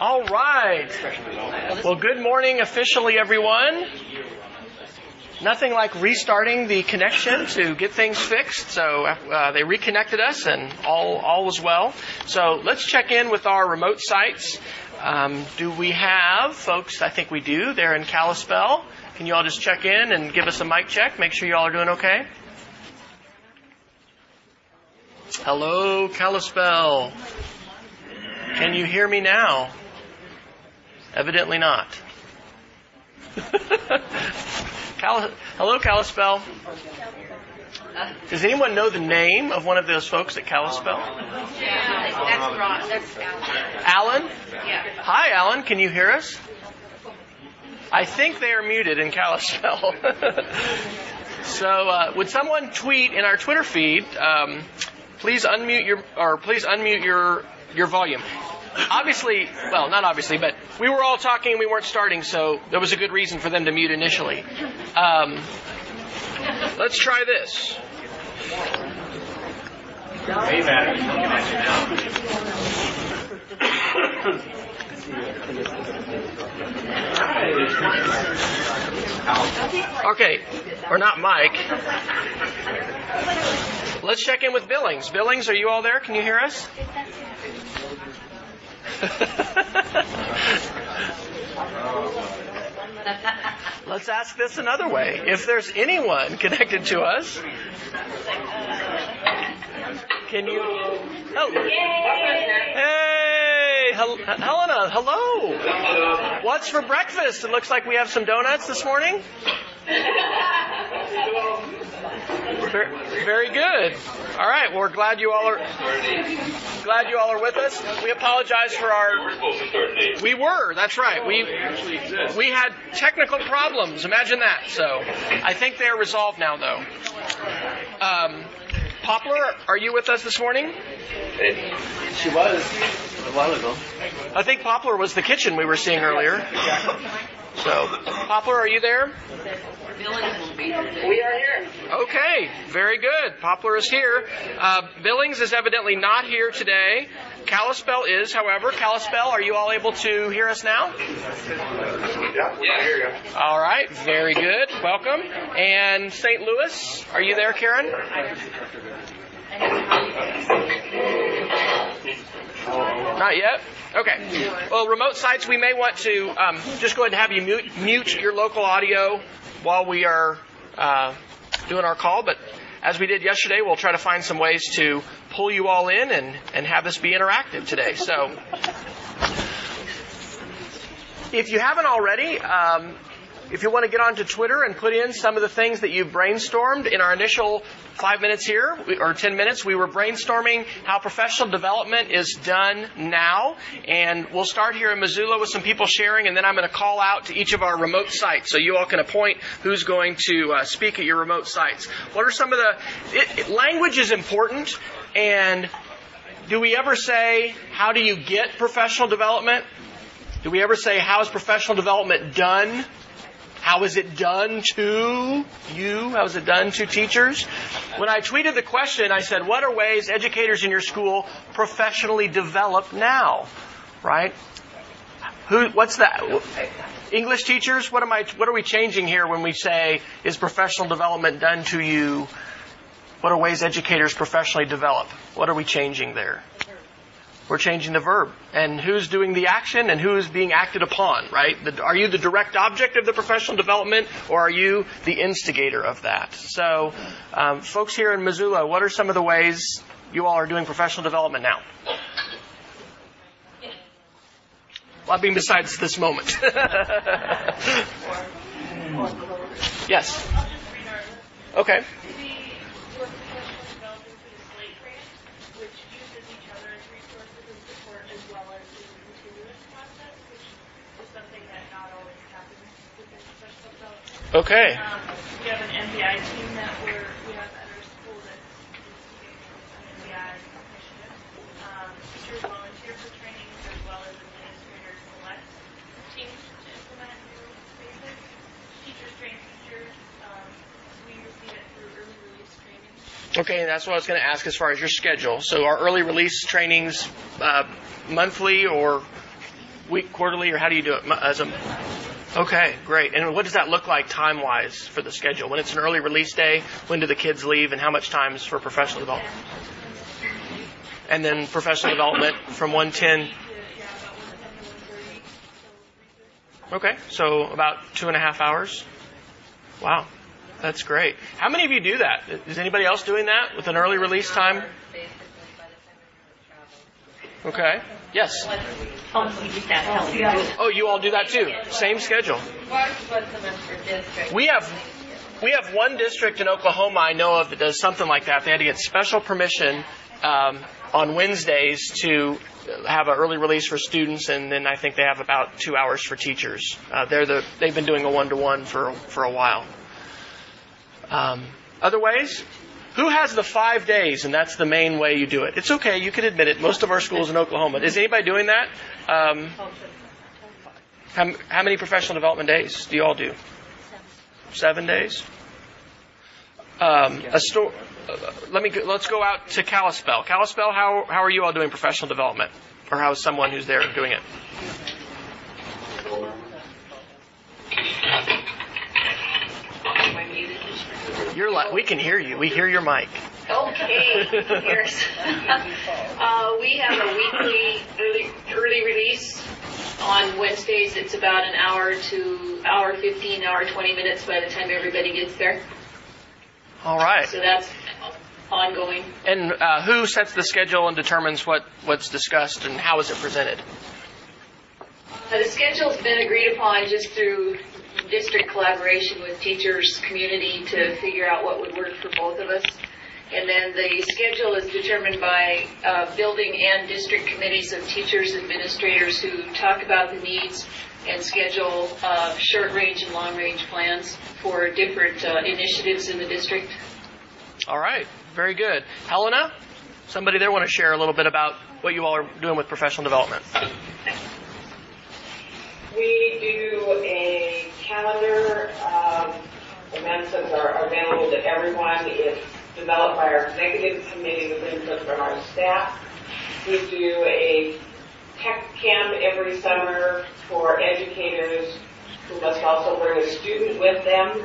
All right. Well, good morning officially, everyone. Nothing like restarting the connection to get things fixed. So uh, they reconnected us, and all all was well. So let's check in with our remote sites. Um, do we have folks? I think we do. They're in Kalispell. Can you all just check in and give us a mic check? Make sure you all are doing okay. Hello, Kalispell. Can you hear me now? Evidently not. Cal- Hello, Kalispell. Does anyone know the name of one of those folks at Kalispell? Yeah, that's Ron. That's Alan? Alan. Yeah. Hi, Alan. Can you hear us? I think they are muted in Kalispell. so, uh, would someone tweet in our Twitter feed? Um, please unmute your, or please unmute your your volume. Obviously, well, not obviously, but we were all talking and we weren't starting, so there was a good reason for them to mute initially. Um, let's try this. Okay, or not Mike. Let's check in with Billings. Billings, are you all there? Can you hear us? Let's ask this another way. If there's anyone connected to us, can you? Oh. Hey, Hel- Helena, hello. What's for breakfast? It looks like we have some donuts this morning. Ver- Very good. All right. Well, we're glad you all are glad you all are with us. We apologize for our. We were. That's right. We we had technical problems. Imagine that. So I think they are resolved now, though. Um, Poplar, are you with us this morning? She was a while ago. I think Poplar was the kitchen we were seeing earlier. So, Poplar, are you there? We are here. Okay, very good. Poplar is here. Uh, Billings is evidently not here today. Kalispell is, however. Kalispell, are you all able to hear us now? Yeah, yeah, here you. All right, very good. Welcome. And St. Louis, are you there, Karen? Not yet? Okay. Well, remote sites, we may want to um, just go ahead and have you mute, mute your local audio while we are uh, doing our call, but as we did yesterday, we'll try to find some ways to pull you all in and, and have this be interactive today. So, if you haven't already, um, if you want to get onto Twitter and put in some of the things that you've brainstormed in our initial five minutes here, or ten minutes, we were brainstorming how professional development is done now. And we'll start here in Missoula with some people sharing, and then I'm going to call out to each of our remote sites so you all can appoint who's going to uh, speak at your remote sites. What are some of the. It, it, language is important, and do we ever say, how do you get professional development? Do we ever say, how is professional development done? How is it done to you? How is it done to teachers? When I tweeted the question, I said, what are ways educators in your school professionally develop now? Right? Who, what's that? English teachers, what am I, what are we changing here when we say, is professional development done to you? What are ways educators professionally develop? What are we changing there? We're changing the verb. And who's doing the action and who's being acted upon, right? The, are you the direct object of the professional development or are you the instigator of that? So, um, folks here in Missoula, what are some of the ways you all are doing professional development now? Well, I mean, besides this moment. yes. Okay. We work professional development through the Slate grant, which uses each other as resources and support as well as the continuous process, which is something that not always happens within professional development. Okay. Um, we have an MBI team that we're, we have at our school that's an MBI initiative. Um, teachers volunteer for trainings as well as administrators select teams to implement new spaces. Teachers train teachers. Um, we receive it through early release training. Okay, and that's what I was going to ask as far as your schedule. So our early release trainings, uh, monthly or week, quarterly, or how do you do it? As a okay, great. And what does that look like time wise for the schedule? When it's an early release day, when do the kids leave, and how much time is for professional development? And then professional development from 110. Okay, so about two and a half hours. Wow. That's great. How many of you do that? Is anybody else doing that with an early release time? Okay. Yes. Oh, you all do that too. Same schedule. We have we have one district in Oklahoma I know of that does something like that. They had to get special permission um, on Wednesdays to have an early release for students, and then I think they have about two hours for teachers. Uh, they're the they've been doing a one to one for for a while. Um, other ways? Who has the five days, and that's the main way you do it? It's okay, you can admit it. Most of our schools in Oklahoma. Is anybody doing that? Um, how, how many professional development days do you all do? Seven days. Um, a sto- uh, let me let's go out to Kalispell. Kalispell, how how are you all doing professional development, or how is someone who's there doing it? You're like, we can hear you. We hear your mic. Okay, here's. uh, we have a weekly early, early release on Wednesdays. It's about an hour to hour 15, hour 20 minutes by the time everybody gets there. All right. So that's ongoing. And uh, who sets the schedule and determines what, what's discussed and how is it presented? Uh, the schedule's been agreed upon just through district collaboration with teachers, community to figure out what would work for both of us. And then the schedule is determined by uh, building and district committees of teachers, administrators who talk about the needs and schedule uh, short range and long range plans for different uh, initiatives in the district. All right, very good. Helena, somebody there want to share a little bit about what you all are doing with professional development? We do a calendar. Um, events that are available to everyone. It's developed by our executive committee with input from our staff. We do a tech camp every summer for educators who must also bring a student with them.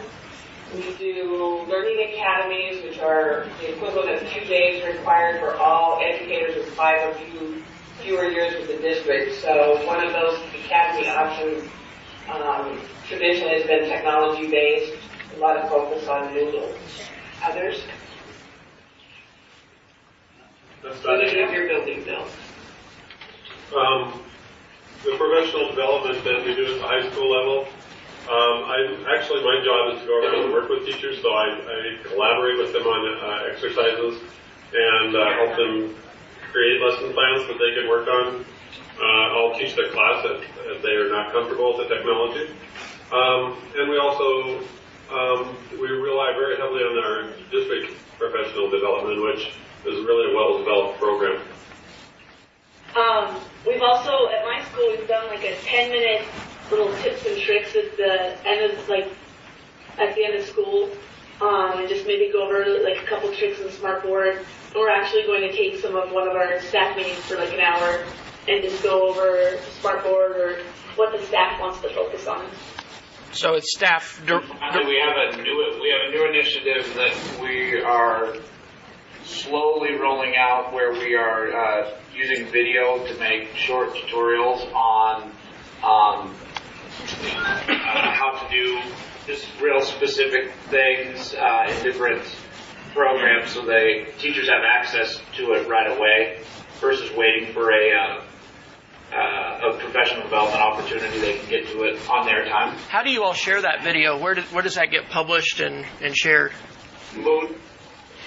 We do learning academies, which are the equivalent of two days required for all educators with five or few, fewer years with the district. So one of those academy options um, traditionally has been technology based, a lot of focus on Moodle. Others? That's What about do you it. your building, Bill? Um, the professional development that we do at the high school level, um, I, actually my job is to go around and work with teachers, so I, I collaborate with them on uh, exercises and uh, help them create lesson plans that they can work on. Uh, I'll teach the class if, if they are not comfortable with the technology. Um, and we also, um, we rely very heavily on our district professional development, which is really a well-developed program. Um, we've also, at my school, we've done like a 10 minute little tips and tricks at the end of, like, at the end of school. Um, and just maybe go over like a couple tricks in Smartboard. And we're actually going to take some of one of our staff meetings for like an hour and just go over the Smartboard or what the staff wants to focus on. So it's staff. dir- Actually, we have a new we have a new initiative that we are slowly rolling out where we are uh, using video to make short tutorials on um, uh, how to do just real specific things uh, in different programs, so they teachers have access to it right away versus waiting for a uh, uh, a professional development opportunity. They can get to it on their time. How do you all share that video? Where, does where does that get published and, and shared? Mood.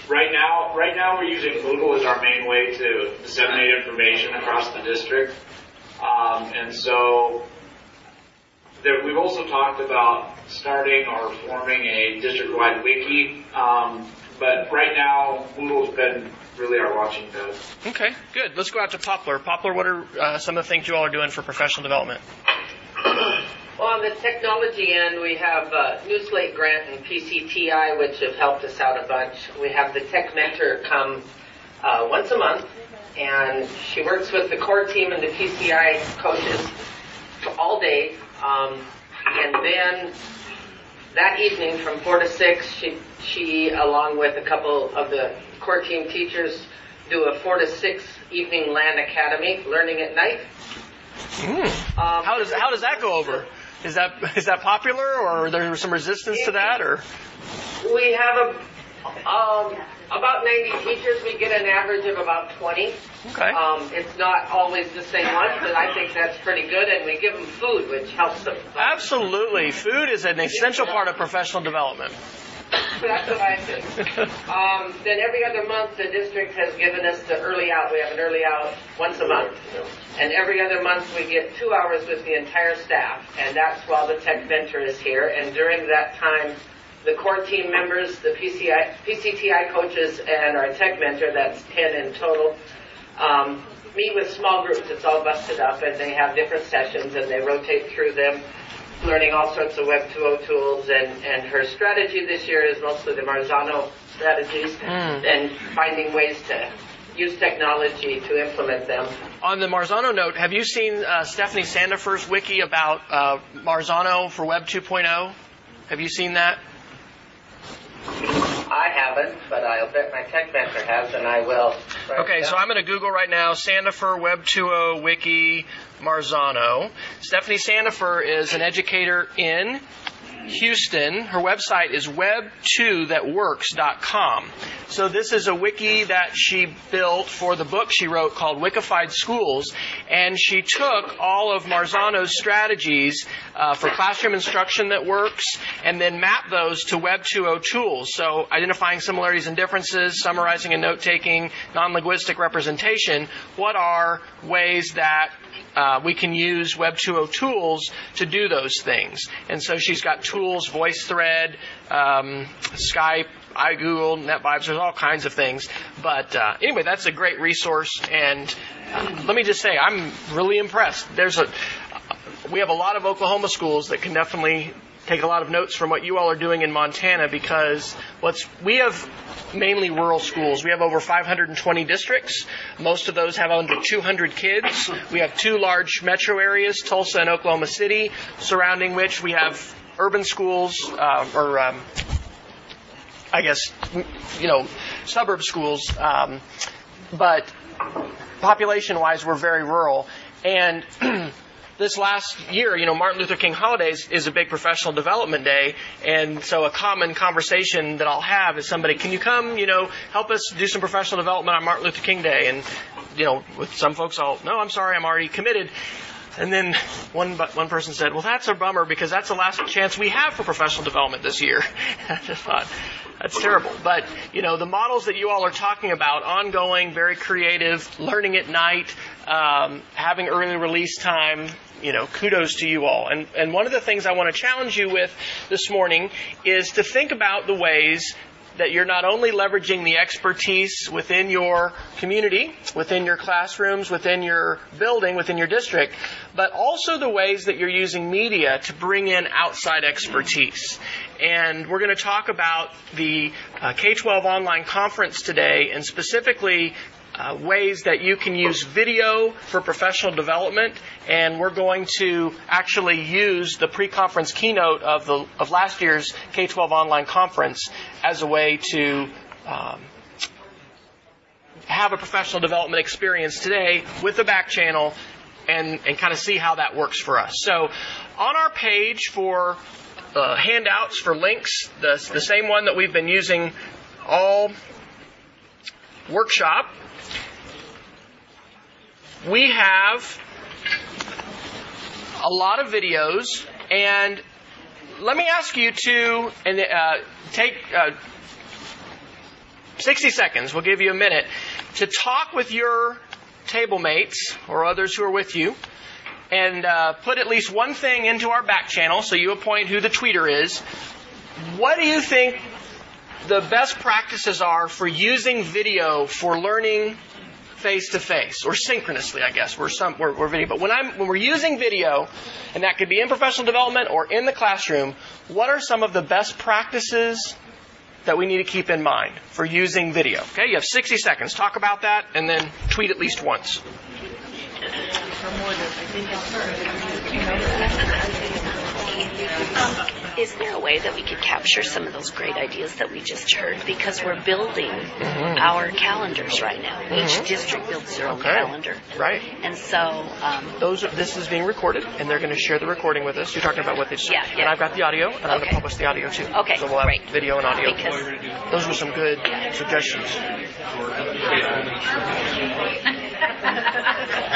Right now, right now we're using Moodle as our main way to disseminate information across the district, um, and so there, we've also talked about starting or forming a district-wide wiki. Um, but right now, Moodle's been really our watching pad. Okay, good. Let's go out to Poplar. Poplar, what are uh, some of the things you all are doing for professional development? Well, on the technology end, we have uh, New Slate Grant and PCTI, which have helped us out a bunch. We have the Tech Mentor come uh, once a month, and she works with the core team and the PCI coaches all day. Um, and then that evening from 4 to 6, she, she, along with a couple of the core team teachers, do a 4 to 6 evening LAN Academy, learning at night. Mm. Um, how does how does that go over? Is that is that popular, or there some resistance to that, or? We have a um, about 90 teachers. We get an average of about 20. Okay. Um, it's not always the same ones, but I think that's pretty good, and we give them food, which helps them. Absolutely, food is an essential part of professional development. That's what I think. um, then every other month, the district has given us the early out. We have an early out once a month. And every other month, we get two hours with the entire staff. And that's while the tech mentor is here. And during that time, the core team members, the PCI, PCTI coaches, and our tech mentor, that's 10 in total, um, meet with small groups. It's all busted up, and they have different sessions, and they rotate through them learning all sorts of Web 2.0 tools, and, and her strategy this year is mostly the Marzano strategies mm. and finding ways to use technology to implement them. On the Marzano note, have you seen uh, Stephanie Sandifer's wiki about uh, Marzano for Web 2.0? Have you seen that? I haven't, but I'll bet my tech mentor has, and I will. Okay, so I'm going to Google right now Sandifer Web 2.0 Wiki Marzano. Stephanie Sandifer is an educator in Houston. Her website is web2thatworks.com. So this is a wiki that she built for the book she wrote called Wikified Schools, and she took all of Marzano's strategies uh, for classroom instruction that works, and then mapped those to Web 2.0 tools. So identifying similarities and differences, summarizing and note-taking, non-linguistic representation. What are ways that uh, we can use Web 2.0 tools to do those things. And so she's got tools, VoiceThread, um, Skype, iGoogle, NetVibes, there's all kinds of things. But uh, anyway, that's a great resource. And uh, let me just say, I'm really impressed. There's a we have a lot of Oklahoma schools that can definitely take a lot of notes from what you all are doing in Montana because what's we have mainly rural schools. We have over 520 districts. Most of those have under 200 kids. We have two large metro areas, Tulsa and Oklahoma City, surrounding which we have urban schools uh, or um, I guess you know suburb schools. Um, but population-wise, we're very rural and this last year, you know, Martin Luther King holidays is a big professional development day. And so a common conversation that I'll have is somebody, can you come, you know, help us do some professional development on Martin Luther King Day? And, you know, with some folks, I'll, no, I'm sorry, I'm already committed. And then one one person said, "Well, that's a bummer because that's the last chance we have for professional development this year." I just thought that's terrible. But you know, the models that you all are talking about, ongoing, very creative, learning at night, um, having early release time, you know, kudos to you all. And, and one of the things I want to challenge you with this morning is to think about the ways that you're not only leveraging the expertise within your community, within your classrooms, within your building, within your district, but also the ways that you're using media to bring in outside expertise. And we're going to talk about the uh, K-12 online conference today and specifically uh, ways that you can use video for professional development, and we're going to actually use the pre-conference keynote of the of last year's K-12 online conference as a way to um, have a professional development experience today with the back channel and, and kind of see how that works for us. So on our page for uh, handouts for links, the, the same one that we've been using all workshop, we have a lot of videos, and let me ask you to and uh, take uh, 60 seconds. We'll give you a minute to talk with your table mates or others who are with you, and uh, put at least one thing into our back channel. So you appoint who the tweeter is. What do you think the best practices are for using video for learning face to face or synchronously, I guess. We're some we're, we're video, but when I'm when we're using video, and that could be in professional development or in the classroom, what are some of the best practices that we need to keep in mind for using video? Okay, you have 60 seconds. Talk about that, and then tweet at least once. Um, is there a way that we could capture some of those great ideas that we just heard? Because we're building Mm-hmm. our calendars right now. Each district builds their own Okay. calendar. Right. And so, um, Those are, this is being recorded, and they're going to share the recording with us. You're talking about what they said. Yeah, yeah. And I've got the audio, and I'm going to publish the audio too. Okay, So we'll have great. video and audio. Because- Those were some good suggestions.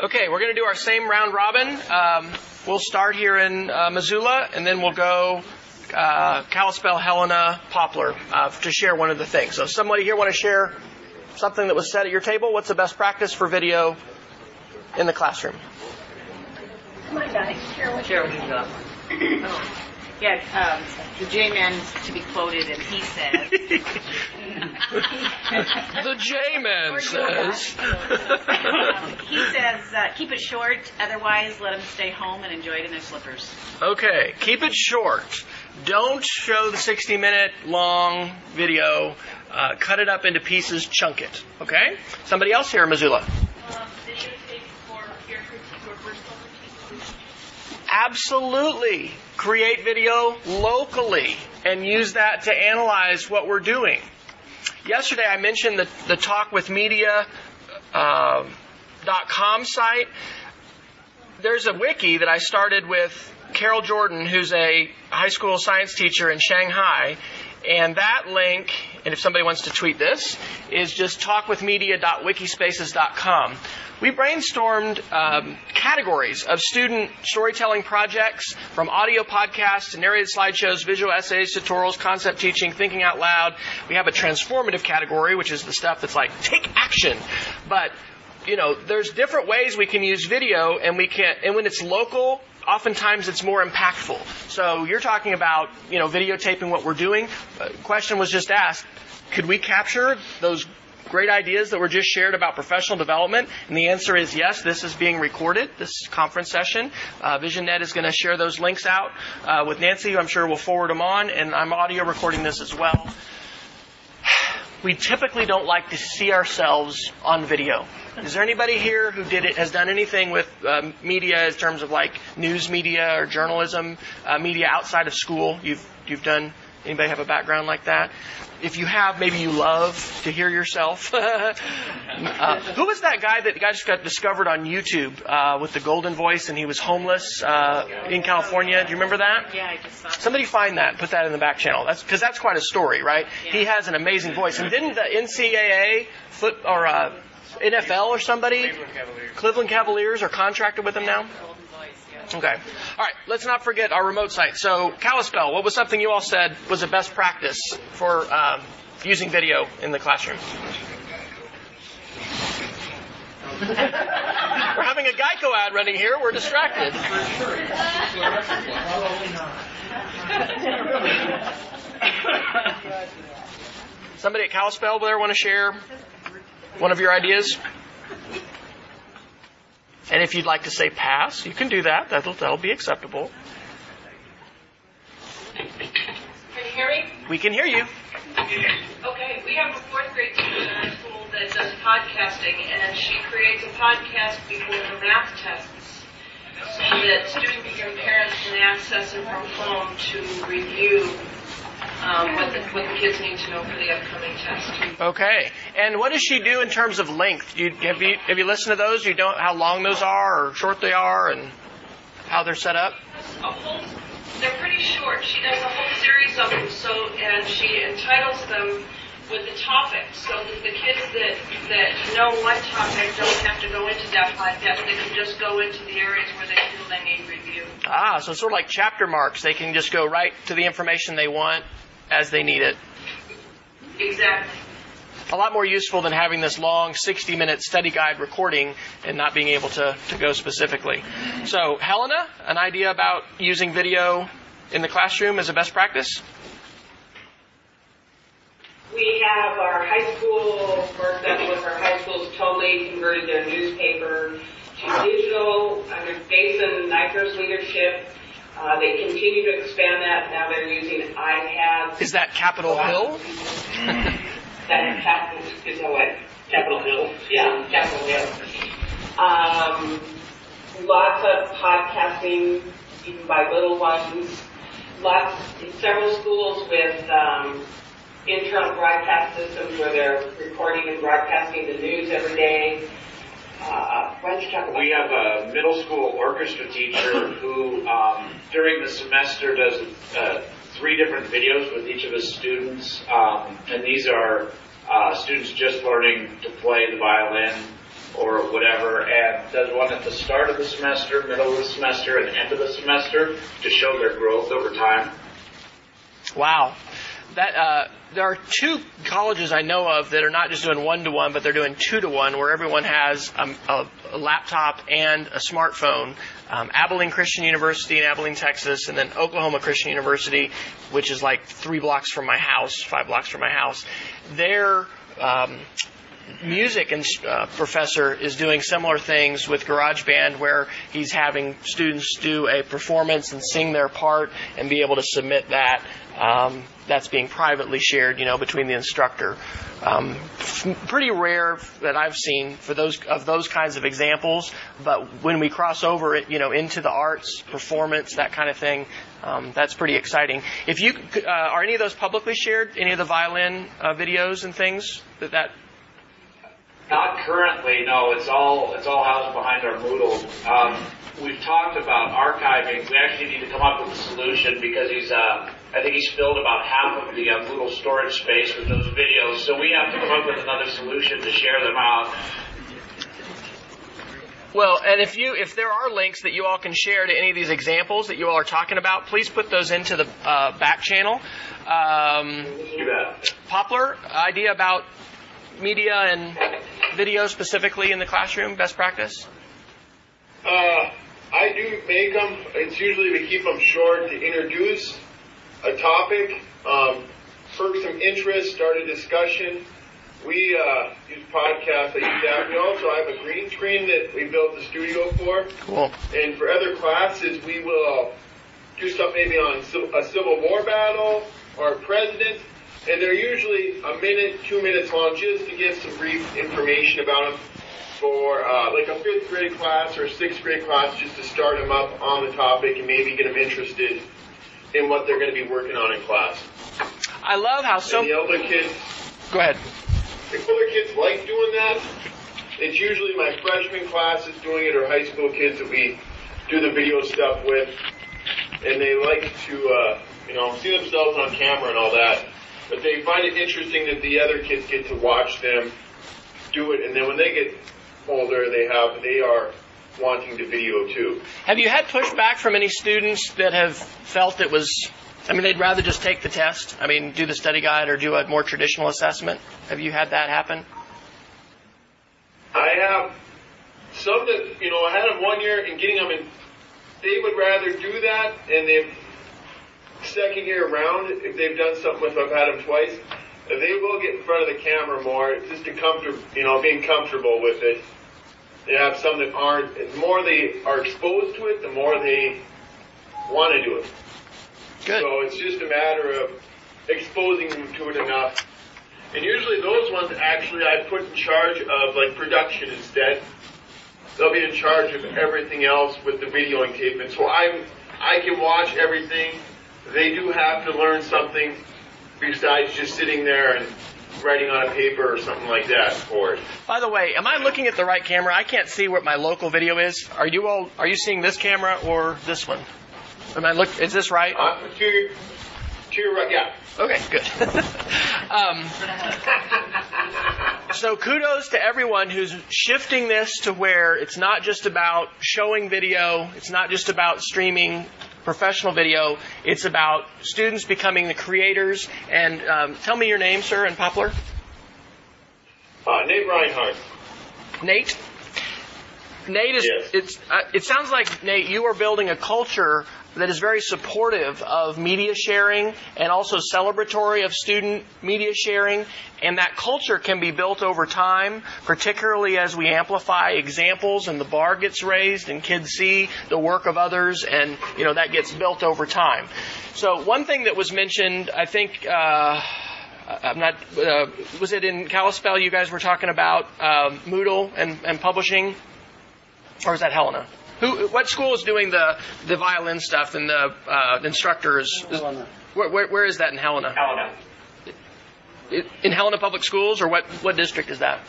Okay, we're going to do our same round robin. Um, we'll start here in uh, Missoula, and then we'll go uh, Kalispell, Helena, Poplar uh, to share one of the things. So, somebody here want to share something that was said at your table? What's the best practice for video in the classroom? Come on, guys. Share what Share you got. Yeah, um, the J-Man to be quoted, and he says. the J-Man says. he says, uh, keep it short, otherwise let them stay home and enjoy it in their slippers. Okay, keep it short. Don't show the 60 minute long video. Uh, cut it up into pieces, chunk it. Okay? Somebody else here in Missoula. Um, videotape for peer critique or personal critique. Absolutely. Create video locally and use that to analyze what we're doing. Yesterday I mentioned the, the talk with media uh, dot com site. There's a wiki that I started with Carol Jordan, who's a high school science teacher in Shanghai. And that link, and if somebody wants to tweet this, is just talkwithmedia.wikispaces.com. We brainstormed um, categories of student storytelling projects from audio podcasts to narrated slideshows, visual essays, tutorials, concept teaching, thinking out loud. We have a transformative category, which is the stuff that's like, take action. But you know, there's different ways we can use video, and we can, and when it's local, oftentimes it's more impactful. So you're talking about, you know, videotaping what we're doing. Uh, question was just asked, could we capture those great ideas that were just shared about professional development? And the answer is yes. This is being recorded. This conference session. Uh, VisionNet is going to share those links out uh, with Nancy. I'm sure we'll forward them on, and I'm audio recording this as well we typically don't like to see ourselves on video. Is there anybody here who did it has done anything with um, media in terms of like news media or journalism uh, media outside of school? You've you've done. Anybody have a background like that? If you have, maybe you love to hear yourself. uh, who was that guy that guy just got discovered on YouTube uh, with the golden voice and he was homeless uh, in California? Do you remember that? Yeah, I just saw Somebody find that, put that in the back channel. That's because that's quite a story, right? He has an amazing voice. And didn't the NCAA foot or uh, NFL or somebody, Cleveland Cavaliers, are contracted with him now? Okay. All right. Let's not forget our remote site. So Kalispell, what was something you all said was a best practice for um, using video in the classroom? We're having a Geico ad running here. We're distracted. Somebody at Kalispell there want to share one of your ideas? And if you'd like to say pass, you can do that. That'll, that'll be acceptable. Can you hear me? We can hear you. Okay, we have a fourth grade teacher in our school that does podcasting, and she creates a podcast before the math tests so that students and parents can access it from home to review um, what, the, what the kids need to know for the upcoming test. Okay. And what does she do in terms of length? You, have you have you listened to those? You don't how long those are or short they are and how they're set up? a whole, they're pretty short. She does a whole series of them, so and she entitles them with the topic, so that the kids that, that know one topic don't have to go into depth like that. They can just go into the areas where they feel they need review. Ah, so it's sort of like chapter marks. They can just go right to the information they want as they need it. Exactly. A lot more useful than having this long 60 minute study guide recording and not being able to, to go specifically. So, Helena, an idea about using video in the classroom as a best practice? We have our high school, for example, with our high schools totally converted their newspaper to digital under Jason Niker's leadership. Uh, they continue to expand that. Now they're using iPads. Is that Capitol Hill? that Capitol, is that what? Capitol Hill? Yeah, Capitol Hill. Um, lots of podcasting, even by little ones. Lots, several schools with um, internal broadcast systems where they're recording and broadcasting the news every day. Uh, why don't you talk about We have a middle school orchestra teacher who, um, during the semester, does uh, three different videos with each of his students, um, and these are uh, students just learning to play the violin or whatever, and does one at the start of the semester, middle of the semester, and end of the semester to show their growth over time. Wow. That uh, there are two colleges I know of that are not just doing one to one, but they're doing two to one, where everyone has um, a, a laptop and a smartphone. Um, Abilene Christian University in Abilene, Texas, and then Oklahoma Christian University, which is like three blocks from my house, five blocks from my house. Their um, music and uh, professor is doing similar things with GarageBand, where he's having students do a performance and sing their part and be able to submit that. Um, that's being privately shared, you know, between the instructor. Um, pretty rare that I've seen for those of those kinds of examples, but when we cross over it, you know, into the arts, performance, that kind of thing, um, that's pretty exciting. If you uh, are any of those publicly shared, any of the violin uh, videos and things that that Not currently, no. It's all it's all housed behind our Moodle. Um, we've talked about archiving. We actually need to come up with a solution because he's uh, I think he's filled about half of the uh, Moodle storage space with those videos. So we have to come up with another solution to share them out. Well, and if you if there are links that you all can share to any of these examples that you all are talking about, please put those into the uh, back channel. Um, Poplar idea about media and video specifically in the classroom, best practice. Uh, I do make them. It's usually we keep them short to introduce a topic, um, perk some interest, start a discussion. We uh, use podcasts. I use that. We also have a green screen that we built the studio for. Cool. And for other classes, we will do stuff maybe on a Civil War battle or a president. And they're usually a minute, two minutes long, just to give some brief information about them for uh, like a fifth grade class or a sixth grade class, just to start them up on the topic and maybe get them interested in what they're going to be working on in class. I love how so. And the older kids. Go ahead. The older kids like doing that. It's usually my freshman classes doing it or high school kids that we do the video stuff with, and they like to, uh, you know, see themselves on camera and all that. But they find it interesting that the other kids get to watch them do it, and then when they get older, they have they are wanting to video too. Have you had pushback from any students that have felt it was? I mean, they'd rather just take the test. I mean, do the study guide or do a more traditional assessment. Have you had that happen? I have some that you know I had them one year and getting them in. They would rather do that, and they've second year around if they've done something with. I've had them twice. They will get in front of the camera more, just to comfort, you know, being comfortable with it. They have some that aren't. The more they are exposed to it, the more they want to do it. Good. So it's just a matter of exposing them to it enough. And usually those ones actually I put in charge of like production instead. They'll be in charge of everything else with the videoing tape. And so I I can watch everything. They do have to learn something besides just sitting there and writing on a paper or something like that for it. By the way, am I looking at the right camera? I can't see what my local video is. Are you all? Are you seeing this camera or this one? Am I look? Is this right? Uh, to, your right, yeah. Okay, good. um, so kudos to everyone who's shifting this to where it's not just about showing video, it's not just about streaming professional video, it's about students becoming the creators. And um, tell me your name, sir, and Poplar. Uh, Nate Reinhardt. Nate. Nate is. Yes. It's. Uh, it sounds like Nate, you are building a culture that is very supportive of media sharing and also celebratory of student media sharing. And that culture can be built over time, particularly as we amplify examples and the bar gets raised and kids see the work of others and, you know, that gets built over time. So one thing that was mentioned, I think, uh, I'm not, uh, was it in Kalispell you guys were talking about um, Moodle and, and publishing? Or is that Helena? Who? What school is doing the the violin stuff and the uh, instructors? Helena. Where, where, where is that in Helena? Helena. In Helena Public Schools, or what? What district is that?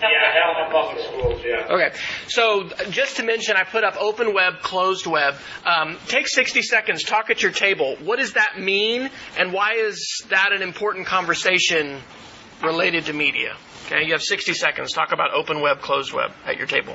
Yeah, Helena Public Schools, yeah. Okay, so just to mention, I put up open web, closed web. Um, take 60 seconds, talk at your table. What does that mean, and why is that an important conversation related to media? Okay, you have 60 seconds. Talk about open web, closed web at your table.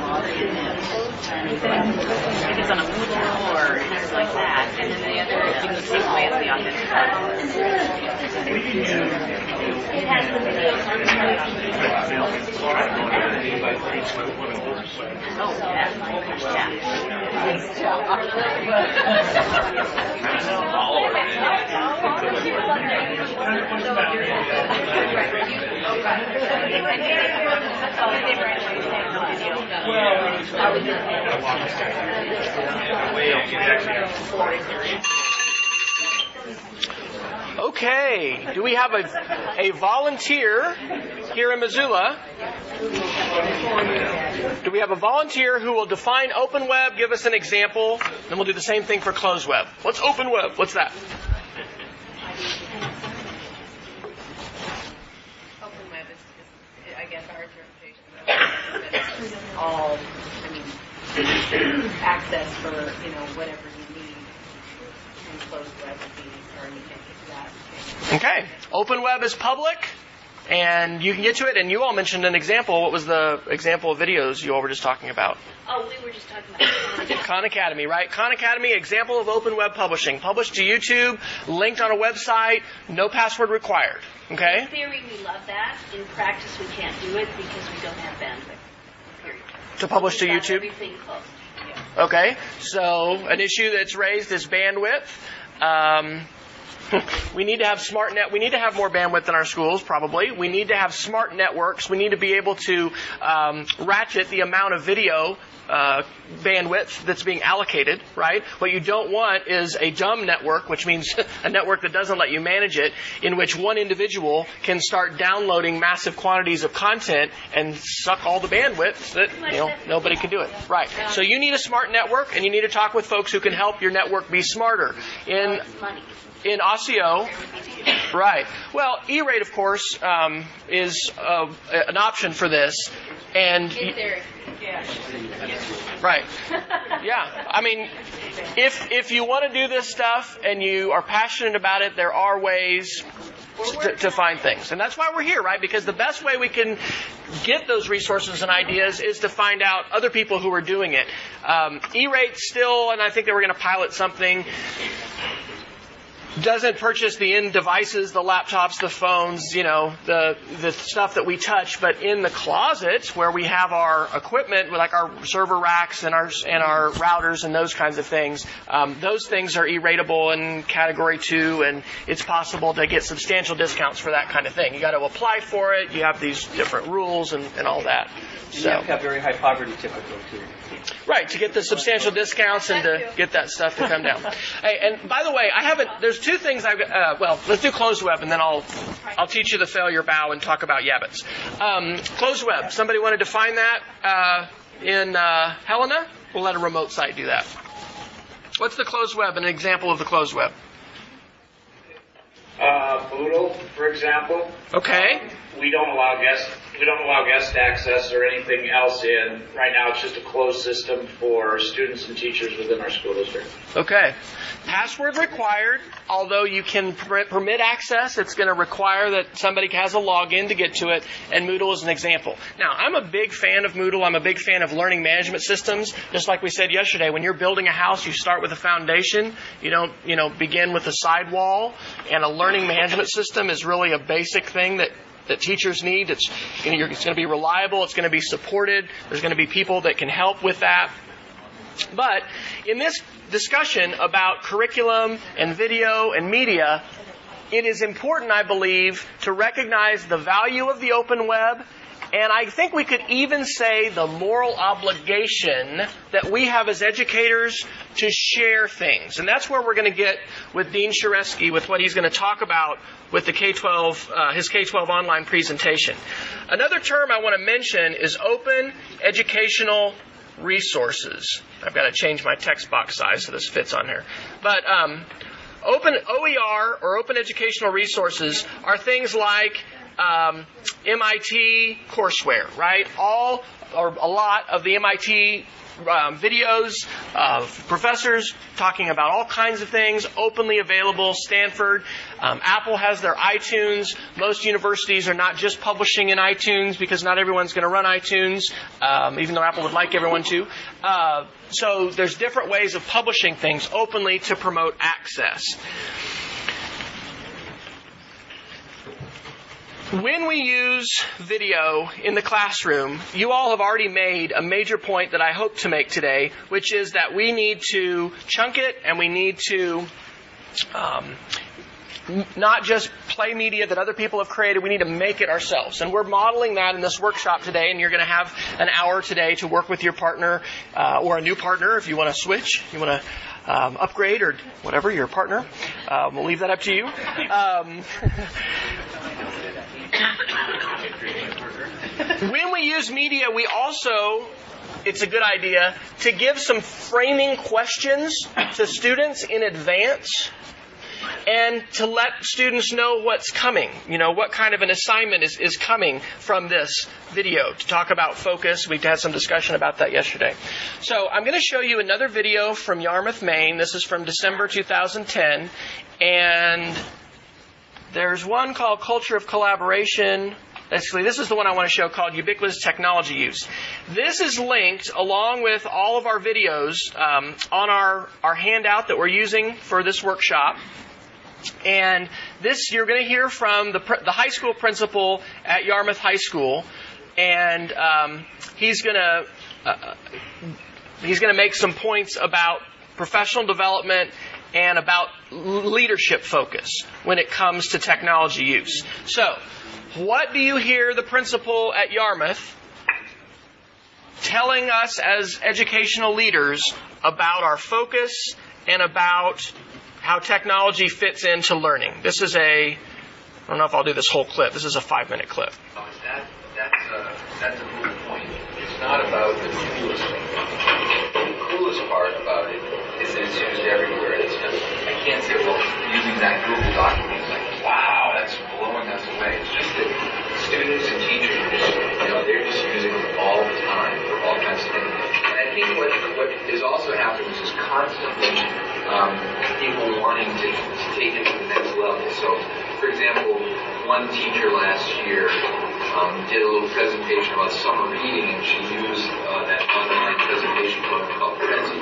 mom. It's on a Moodle or things like that, and then the other, you take away has the on Oh, Okay, do we have a, a volunteer here in Missoula? Do we have a volunteer who will define open web, give us an example, then we'll do the same thing for closed web. What's open web? What's that? Open web is, is I guess, our interpretation of it. All, um, I mean, access for, you know, whatever you need. And closed web would be, or you can't get to that. Okay, open web is public, and you can get to it. And you all mentioned an example. What was the example of videos you all were just talking about? Oh, we were just talking about Khan Academy, right? Khan Academy, example of open web publishing. Published to YouTube, linked on a website, no password required. Okay? In theory, we love that. In practice, we can't do it because we don't have bandwidth. To publish to YouTube? Okay, so an issue that's raised is bandwidth. Um, we need to have smart net. We need to have more bandwidth in our schools, probably. We need to have smart networks. We need to be able to um, ratchet the amount of video uh, bandwidth that's being allocated. Right. What you don't want is a dumb network, which means a network that doesn't let you manage it, in which one individual can start downloading massive quantities of content and suck all the bandwidth that you know nobody can do it. Right. So you need a smart network, and you need to talk with folks who can help your network be smarter. In in ASIO, right. Well, E-rate, of course, um, is uh, an option for this, and right. Yeah, I mean, if if you want to do this stuff and you are passionate about it, there are ways to, to find things, and that's why we're here, right? Because the best way we can get those resources and ideas is to find out other people who are doing it. Um, E-rate still, and I think they were going to pilot something doesn't purchase the end devices, the laptops, the phones, you know, the the stuff that we touch, but in the closet where we have our equipment, like our server racks and our and our routers and those kinds of things, um, those things are e-ratable in Category Two, and it's possible to get substantial discounts for that kind of thing. You got to apply for it. You have these different rules and, and all that. You So have to have very high poverty typical too. Right to get the substantial discounts and to get that stuff to come down. Hey, and by the way, I haven't. There's two two things I've uh, well, let's do closed web and then I'll I'll teach you the failure bow and talk about Yabbits. Um, closed web. Somebody want to define that uh, in uh, Helena? We'll let a remote site do that. What's the closed web? An example of the closed web. Uh, Moodle, for example. Okay. We don't allow guest we don't allow guest access or anything else in. Right now, it's just a closed system for students and teachers within our school district. Okay. Password required, although you can permit access, it's going to require that somebody has a login to get to it, and Moodle is an example. Now, I'm a big fan of Moodle. I'm a big fan of learning management systems. Just like we said yesterday, when you're building a house, you start with a foundation. You don't, you know, begin with a sidewall, and a learning management system is really a basic thing that that teachers need. It's, it's going to be reliable. It's going to be supported. There's going to be people that can help with that. But in this discussion about curriculum and video and media, it is important, I believe, to recognize the value of the open web and I think we could even say the moral obligation that we have as educators to share things. And that's where we're going to get with Dean Shareski with what he's going to talk about with the K-12, uh, his K-12 online presentation. Another term I want to mention is open educational resources. I've got to change my text box size so this fits on here. But um, open OER or open educational resources are things like um, MIT courseware, right? All or a lot of the MIT um, videos of professors talking about all kinds of things, openly available. Stanford, um, Apple has their iTunes. Most universities are not just publishing in iTunes because not everyone's going to run iTunes, um, even though Apple would like everyone to. Uh, so there's different ways of publishing things openly to promote access. When we use video in the classroom, you all have already made a major point that I hope to make today, which is that we need to chunk it and we need to um, not just play media that other people have created, we need to make it ourselves. And we're modeling that in this workshop today, and you're going to have an hour today to work with your partner uh, or a new partner if you want to switch, you want to um, upgrade or whatever, your partner. Um, we'll leave that up to you. Um, when we use media, we also, it's a good idea to give some framing questions to students in advance and to let students know what's coming. You know, what kind of an assignment is, is coming from this video to talk about focus. We had some discussion about that yesterday. So I'm going to show you another video from Yarmouth, Maine. This is from December 2010. And there's one called Culture of Collaboration. Basically, this is the one I want to show called Ubiquitous Technology Use. This is linked along with all of our videos um, on our, our handout that we're using for this workshop. And this, you're going to hear from the, the high school principal at Yarmouth High School. And um, he's going to uh, he's going to make some points about professional development and about leadership focus when it comes to technology use. So, what do you hear the principal at Yarmouth telling us as educational leaders about our focus and about how technology fits into learning? This is a, I don't know if I'll do this whole clip. This is a five minute clip. That, that's, a, that's a cool point. It's not about the coolest thing. The coolest part about it is that it's used everywhere. Can't say, well, using that Google document, it's like, wow, that's blowing us away. It's just that students and teachers, are just, you know, they're just using it all the time for all kinds of things. And I think what, what is also happening is just constantly um, people wanting to, to take it to the next level. So, for example, one teacher last year um, did a little presentation about summer reading, and she used uh, that online presentation program called Prezi.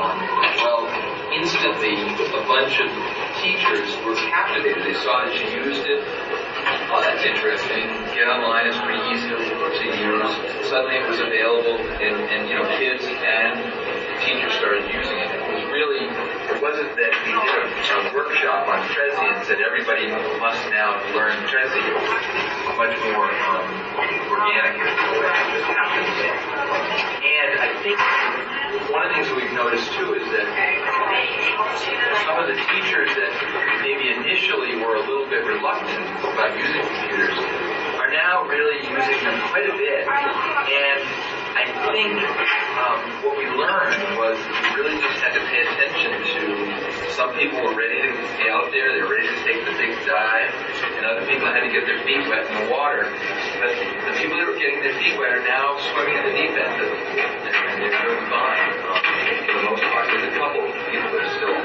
Um, well, instantly, a bunch of teachers were captivated. They saw that she used it. Oh, that's interesting. Get online, it's pretty easy to use. Suddenly it was available, and, and you know, kids and teachers started using it. It was really, it wasn't that we did a, workshop on Prezi and said everybody must now learn Prezi. Much more um, organic. And I think one of the things we've noticed too is that some of the teachers that maybe initially were a little bit reluctant about using computers are now really using them quite a bit. And I think um, what we learned was really just had to pay attention to some people were ready to get out there, they were ready to take the big dive, and other people had to get their feet wet in the water. But the people that were getting their feet wet are now swimming in the deep end of it, and they're doing fine um, for the most part. There's a couple of people that are still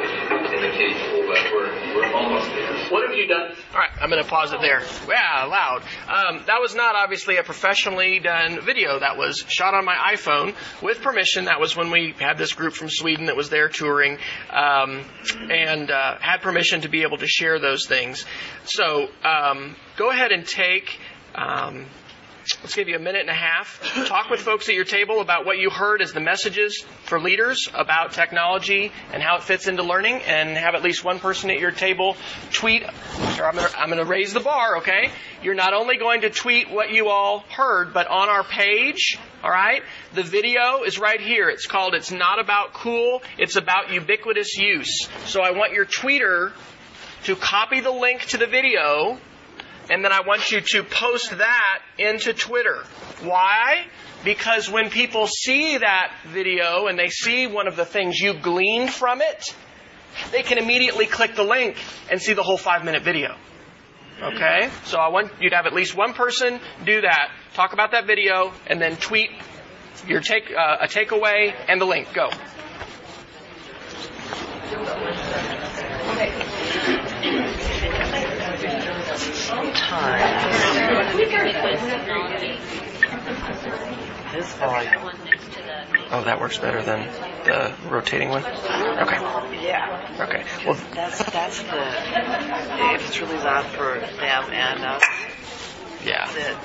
in the cage pool, but we're, we're almost there. What have you done? All right, I'm going to pause it there. Yeah, loud. Um, that was not obviously a professionally done video. That was shot on my iPhone with permission. That was when we had this group from Sweden that was there touring um, and uh, had permission to be able to share those things. So um, go ahead and take. Let's give you a minute and a half. Talk with folks at your table about what you heard as the messages for leaders about technology and how it fits into learning, and have at least one person at your table tweet. I'm going to raise the bar, okay? You're not only going to tweet what you all heard, but on our page, all right? The video is right here. It's called It's Not About Cool, It's About Ubiquitous Use. So I want your tweeter to copy the link to the video and then I want you to post that into Twitter. Why? Because when people see that video and they see one of the things you gleaned from it, they can immediately click the link and see the whole five minute video. Okay? So I want you to have at least one person do that. Talk about that video and then tweet your take, uh, a takeaway and the link. Go. This volume. Oh, that works better than the rotating one? Okay. Yeah. Okay. Well, That's that's the. If it's really loud for them and us, yeah. it.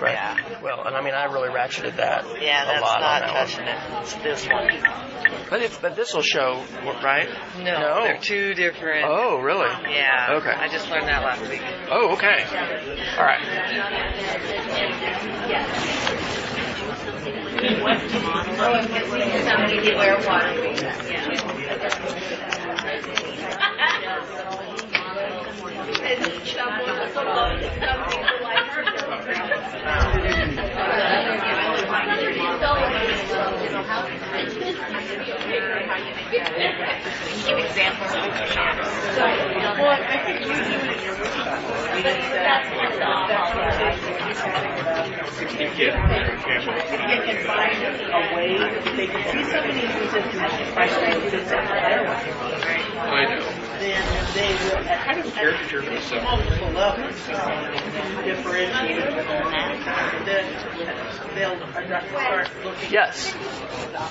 Right. Yeah. Well, and I mean, I really ratcheted that Yeah, a that's lot not on that touching it. It's this one. one. But if, but this will show, right? No, No. they're two different. Oh, really? Yeah. Okay. I just learned that last week. Oh, okay. All right. Give examples. Of the genres. Well, I think you do it in your but that's not the a way they can see somebody who's a professional who does something I know. Then they will at Caricature myself. multiple levels differentiated with that. Then they'll start looking. Yes.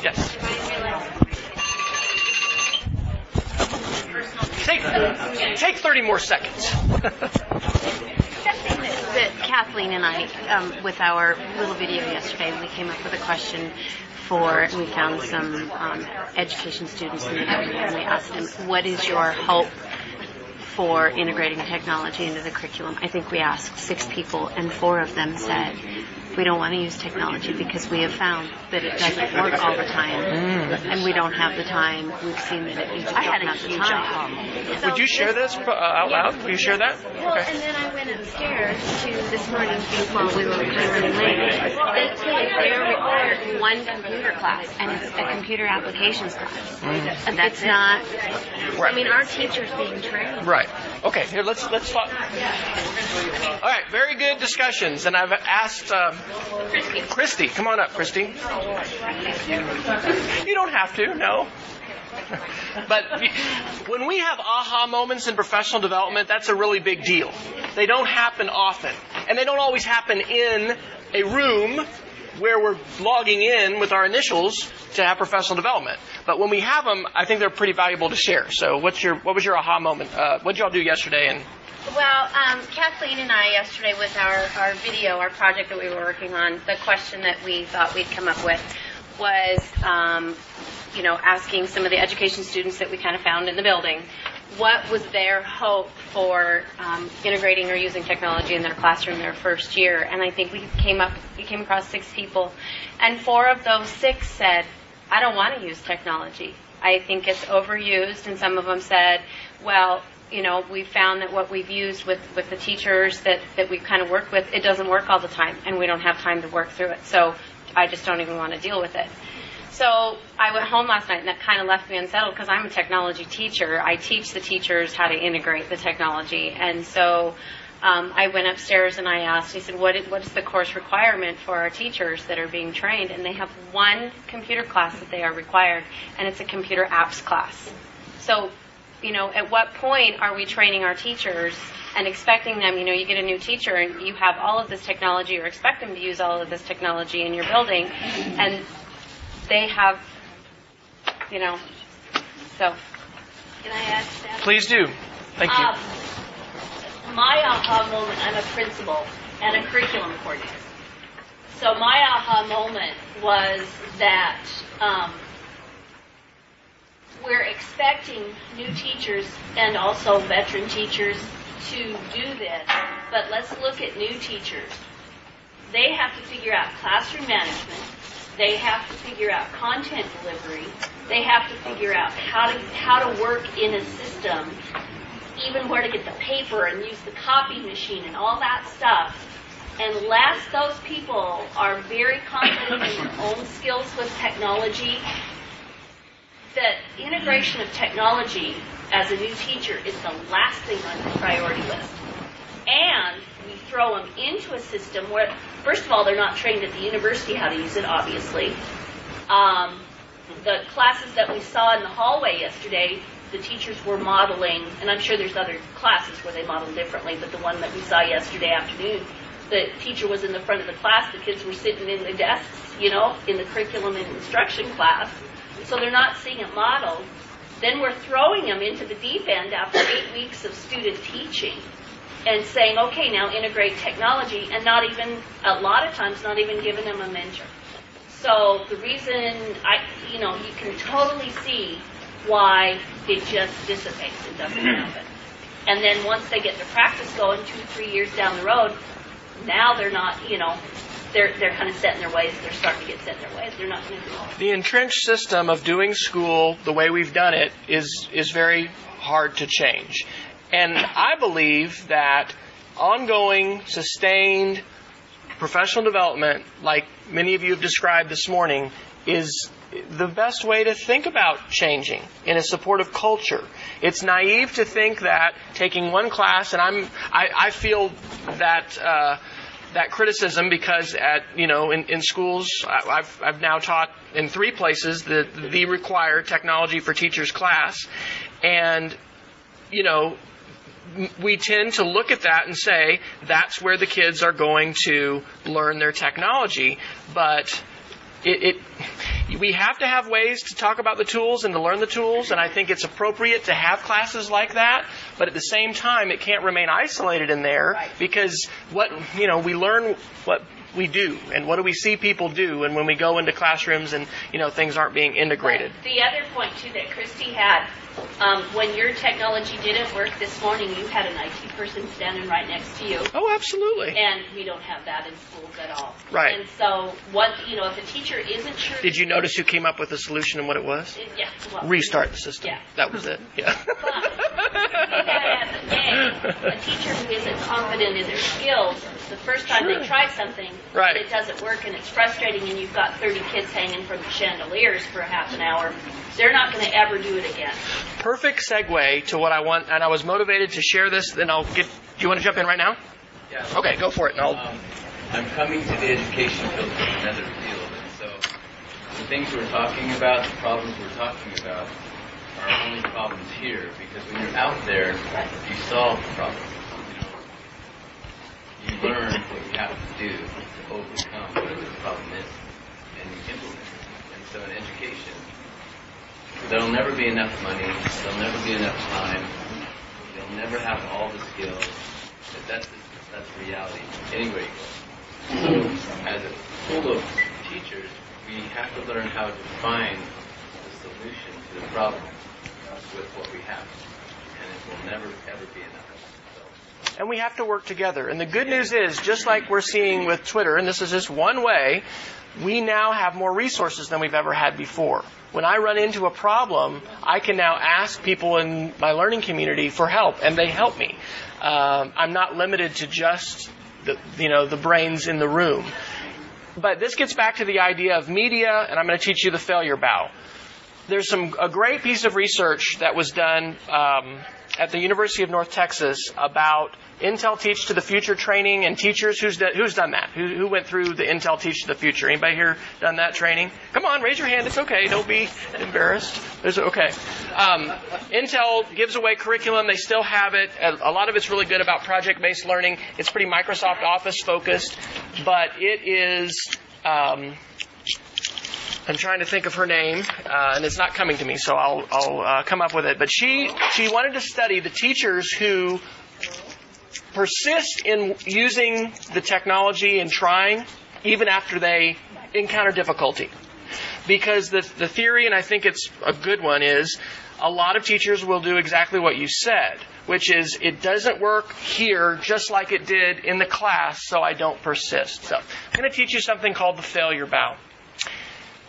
Yes. Take, take 30 more seconds. that Kathleen and I, um, with our little video yesterday, we came up with a question for, we found some um, education students in the area, and we asked them, what is your hope for integrating technology into the curriculum? I think we asked six people, and four of them said, we don't want to use technology because we have found that it doesn't work all the time, and we don't have the time. We've seen that it, you just I don't had a have the time. So Would you share this uh, out loud? Will you share that? well, and then I went upstairs to this morning while we were kind of running late. They say they're required one computer class, and it's a computer applications class. And that's not. I mean, our teachers being trained. Right. Okay. Here, let's let's talk. All right. Very good discussions, and I've asked um, Christy. Come on up, Christy. You don't have to. No. But when we have aha moments in professional development, that's a really big deal. They don't happen often. And they don't always happen in a room where we're logging in with our initials to have professional development. But when we have them, I think they're pretty valuable to share. So what's your, what was your aha moment? Uh, what did y'all do yesterday? And Well, um, Kathleen and I yesterday with our, our video, our project that we were working on, the question that we thought we'd come up with was, um, you know, asking some of the education students that we kind of found in the building, what was their hope for um, integrating or using technology in their classroom their first year? And I think we came up, we came across six people, and four of those six said, I don't want to use technology. I think it's overused, and some of them said, well, you know, we found that what we've used with, with the teachers that, that we've kind of worked with, it doesn't work all the time, and we don't have time to work through it. So I just don't even want to deal with it. So I went home last night, and that kind of left me unsettled because I'm a technology teacher. I teach the teachers how to integrate the technology, and so um, I went upstairs and I asked. He said, "What is, what is the course requirement for our teachers that are being trained?" And they have one computer class that they are required, and it's a computer apps class. So, you know, at what point are we training our teachers and expecting them? You know, you get a new teacher and you have all of this technology, or expect them to use all of this technology in your building, and they have, you know, so. Can I add that? Please do. Thank you. Um, my aha moment, I'm a principal and a curriculum coordinator. So my aha moment was that um, we're expecting new teachers and also veteran teachers to do this, but let's look at new teachers. They have to figure out classroom management. They have to figure out content delivery. They have to figure out how to how to work in a system, even where to get the paper and use the copy machine and all that stuff. Unless those people are very confident in their own skills with technology, that integration of technology as a new teacher is the last thing on the priority list. And throw them into a system where, first of all, they're not trained at the university how to use it, obviously. Um, the classes that we saw in the hallway yesterday, the teachers were modeling, and I'm sure there's other classes where they model differently, but the one that we saw yesterday afternoon, the teacher was in the front of the class, the kids were sitting in the desks, you know, in the curriculum and instruction class. So they're not seeing it modeled. Then we're throwing them into the deep end after eight weeks of student teaching and saying, okay, now integrate technology, and not even, a lot of times, not even giving them a mentor. So the reason I, you know, you can totally see why it just dissipates. It doesn't happen. And then once they get their practice going, two, three years down the road, now they're not, you know, they're they're kind of set in their ways. They're starting to get set in their ways. They're not going to do it. The entrenched system of doing school the way we've done it is is very hard to change. And I believe that ongoing, sustained professional development, like many of you have described this morning, is the best way to think about changing in a supportive culture. It's naive to think that taking one class, and I'm, I, I feel that, uh, that criticism because at, you know, in, in schools, I've, I've now taught in three places the, the required technology for teachers class. And, you know, we tend to look at that and say that's where the kids are going to learn their technology. But it, it, we have to have ways to talk about the tools and to learn the tools, and I think it's appropriate to have classes like that. But at the same time, it can't remain isolated in there because what you know we learn what we do and what do we see people do, and when we go into classrooms and you know things aren't being integrated. The other point too that Christy had, um, when your technology didn't work this morning, you had an IT person standing right next to you. Oh, absolutely. And we don't have that in schools at all. Right. And so, what you know, if a teacher isn't sure, Did you notice who came up with the solution and what it was? Yeah. Well, Restart the system. Yeah. That was it. Yeah. at the day, a teacher who isn't confident in their skills, the first time Sure. they try something, Right. it doesn't work and it's frustrating and you've got 30 kids hanging from the chandeliers for a half an hour, they're not going to ever do it again. Perfect segue to what I want, and I was motivated to share this. Then I'll get. Do you want to jump in right now? Yeah. Okay, go for it. And I'll. Um, I'm coming to the education field from another field, and so the things we're talking about, the problems we're talking about, are only problems here because when you're out there, you solve problems. You, know, you learn what you have to do to overcome whatever the problem is, and you implement it. And so in education, there'll never be enough money, there'll never be enough time, you'll never have all the skills. That's that's reality go. So, as a pool of teachers, we have to learn how to find the solution to the problem with what we have, and it will never ever be enough. And we have to work together. And the good news is, just like we're seeing with Twitter, and this is just one way, we now have more resources than we've ever had before. When I run into a problem, I can now ask people in my learning community for help, and they help me. Um, I'm not limited to just the, you know, the brains in the room. But this gets back to the idea of media, and I'm going to teach you the failure bow. There's some a great piece of research that was done um, at the University of North Texas about Intel Teach to the Future training and teachers. Who's who's done that? Who, who went through the Intel Teach to the Future? Anybody here done that training? Come on, raise your hand. It's okay. Don't be embarrassed. There's okay. Um, Intel gives away curriculum. They still have it. A, a lot of it's really good about project-based learning. It's pretty Microsoft Office focused, but it is. Um, I'm trying to think of her name, uh, and it's not coming to me, so I'll, I'll uh, come up with it. But she she wanted to study the teachers who persist in using the technology and trying even after they encounter difficulty. Because the, the theory, and I think it's a good one, is a lot of teachers will do exactly what you said, which is it doesn't work here just like it did in the class, so I don't persist. So I'm going to teach you something called the failure bow.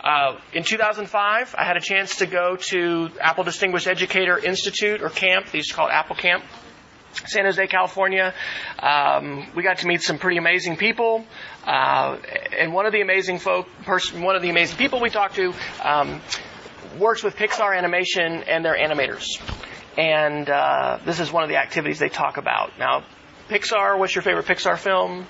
Uh, in 2005, I had a chance to go to Apple Distinguished Educator Institute or camp. They used to call it Apple Camp. San Jose, California. Um, we got to meet some pretty amazing people, uh, and one of the amazing folk, person, one of the amazing people we talked to, um, works with Pixar Animation and their animators. And uh, this is one of the activities they talk about. Now, Pixar, what's your favorite Pixar film?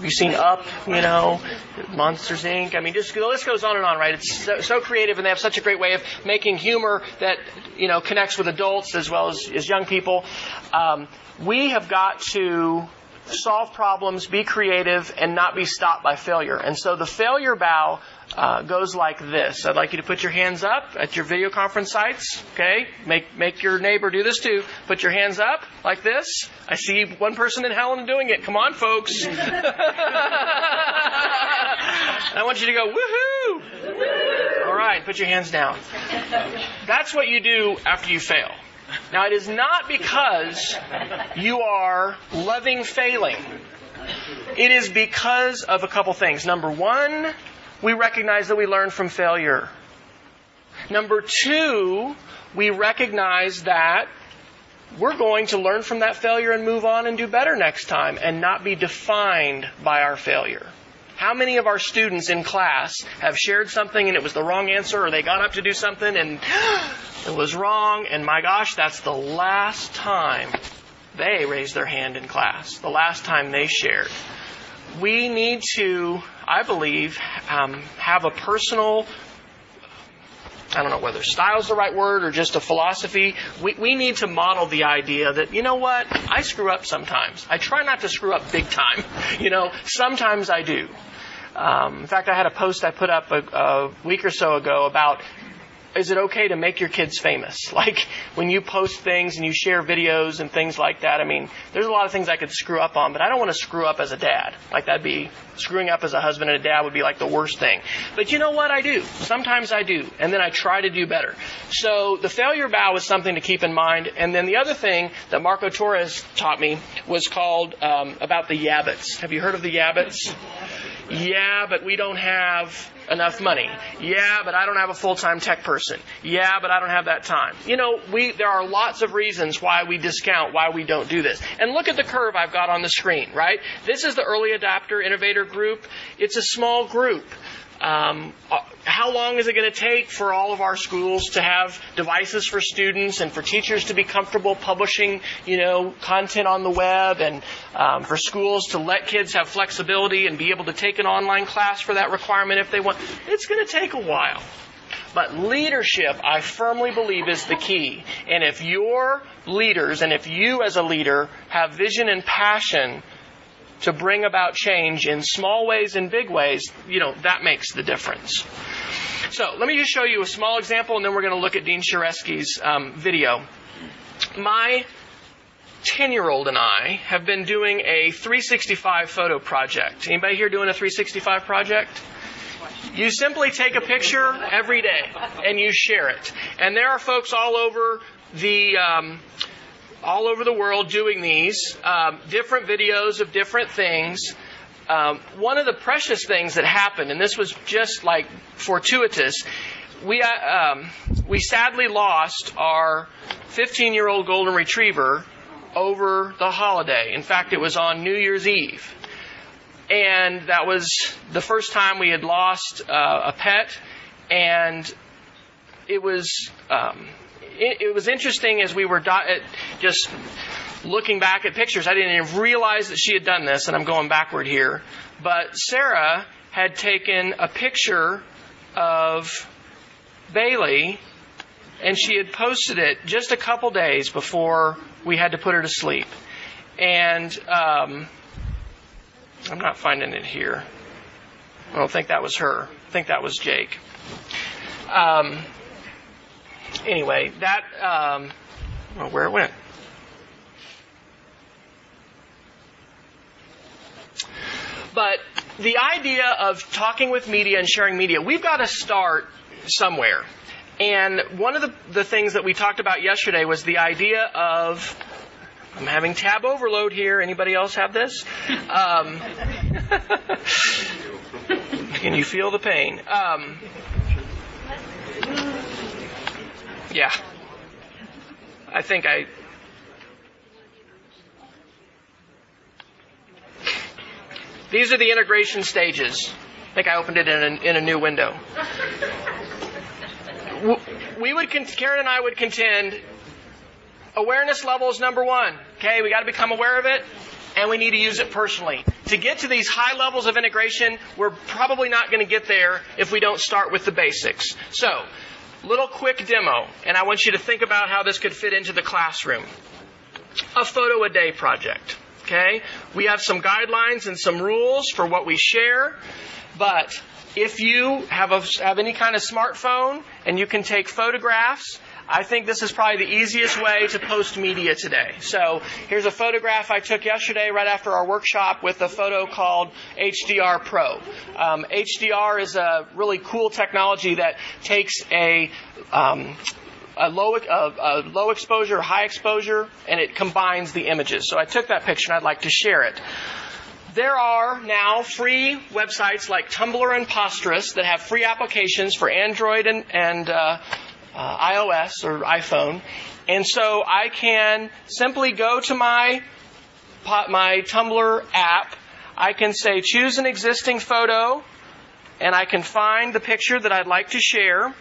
Have you seen Up? You know, Monsters Inc. I mean, just the list goes on and on, right? It's so, so, creative, and they have such a great way of making humor that you know connects with adults as well as, as young people. Um, we have got to solve problems, be creative, and not be stopped by failure. And so the failure bow uh, goes like this. I'd like you to put your hands up at your video conference sites. Okay, make make your neighbor do this too. Put your hands up like this. I see one person in Helena doing it. Come on, folks. I want you to go woohoo. All right, put your hands down. That's what you do after you fail. Now, it is not because you are loving failing. It is because of a couple things. Number one, we recognize that we learn from failure. Number two, we recognize that we're going to learn from that failure and move on and do better next time and not be defined by our failure. How many of our students in class have shared something and it was the wrong answer or they got up to do something and it was wrong and my gosh, that's the last time they raised their hand in class, the last time they shared. We need to, I believe, um, have a personal I don't know whether style is the right word or just a philosophy. We, we need to model the idea that, you know what, I screw up sometimes. I try not to screw up big time. You know, sometimes I do. Um, in fact, I had a post I put up a, a week or so ago about is it okay to make your kids famous? Like when you post things and you share videos and things like that. I mean, there's a lot of things I could screw up on, but I don't want to screw up as a dad. Like that'd be screwing up as a husband and a dad would be like the worst thing. But you know what? I do. Sometimes I do, and then I try to do better. So the failure bow is something to keep in mind. And then the other thing that Marco Torres taught me was called um, about the yabbits. Have you heard of the yabbits? Yeah, but we don't have enough money. Yeah, but I don't have a full-time tech person. Yeah, but I don't have that time. You know, we there are lots of reasons why we discount why we don't do this. And look at the curve I've got on the screen, right? This is the early adopter innovator group. It's a small group. Um, uh, how long is it going to take for all of our schools to have devices for students and for teachers to be comfortable publishing, you know, content on the web and um, for schools to let kids have flexibility and be able to take an online class for that requirement if they want? It's going to take a while. But leadership, I firmly believe, is the key. And if your leaders and if you as a leader have vision and passion to bring about change in small ways and big ways, you know, that makes the difference. So let me just show you a small example, and then we're going to look at Dean Shareski's um, video. My 10 year old and I have been doing a 365 photo project. Anybody here doing a 365 project? You simply take a picture every day and you share it. And there are folks all over the um, all over the world doing these, um, different videos of different things. Um, one of the precious things that happened, and this was just like fortuitous, we uh, um, we sadly lost our 15 year old golden retriever over the holiday. In fact, it was on New Year's Eve. And that was the first time we had lost uh, a pet. And it was, um, it, was interesting as we were just looking back at pictures. I didn't even realize that she had done this, and I'm going backward here. But Sarah had taken a picture of Bailey and she had posted it just a couple days before we had to put her to sleep. And um, I'm not finding it here. I don't think that was her. I think that was Jake. Um, anyway, that um, well, where it went. But the idea of talking with media and sharing media, we've got to start somewhere. And one of the, the things that we talked about yesterday was the idea of I'm having tab overload here. Anybody else have this? Um, can you feel the pain? Um, yeah. I think I. These are the integration stages. I think I opened it in a, in a new window we would, Karen and I would contend, awareness level is number one. Okay, we got to become aware of it, and we need to use it personally. To get to these high levels of integration, we're probably not going to get there if we don't start with the basics. So, little quick demo, and I want you to think about how this could fit into the classroom. A photo a day project. Okay, we have some guidelines and some rules for what we share, but if you have, a, have any kind of smartphone and you can take photographs, I think this is probably the easiest way to post media today. So here's a photograph I took yesterday right after our workshop with a photo called HDR Pro. Um, HDR is a really cool technology that takes a um, a low, a, a low exposure, high exposure, and it combines the images. So I took that picture and I'd like to share it. There are now free websites like Tumblr and Posterous that have free applications for Android and, and uh, uh, iOS or iPhone. And so I can simply go to my, my Tumblr app. I can say choose an existing photo and I can find the picture that I'd like to share.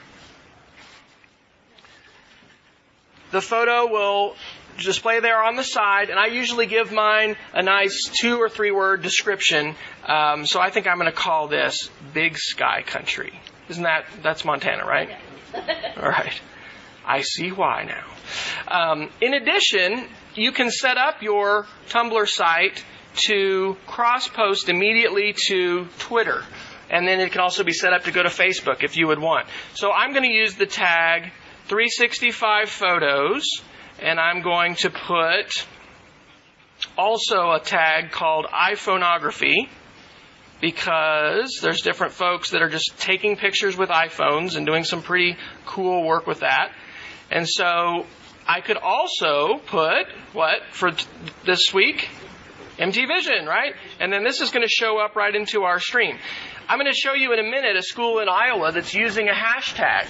The photo will display there on the side, and I usually give mine a nice two or three word description. Um, so I think I'm going to call this Big Sky Country. Isn't that that's Montana, right? All right. I see why now. Um, in addition, you can set up your Tumblr site to cross post immediately to Twitter. And then it can also be set up to go to Facebook if you would want. So I'm going to use the tag 365 photos and I'm going to put also a tag called iPhoneography because there's different folks that are just taking pictures with iPhones and doing some pretty cool work with that. And so I could also put what for this week? MT Vision, right? And then this is going to show up right into our stream. I'm going to show you in a minute a school in Iowa that's using a hashtag.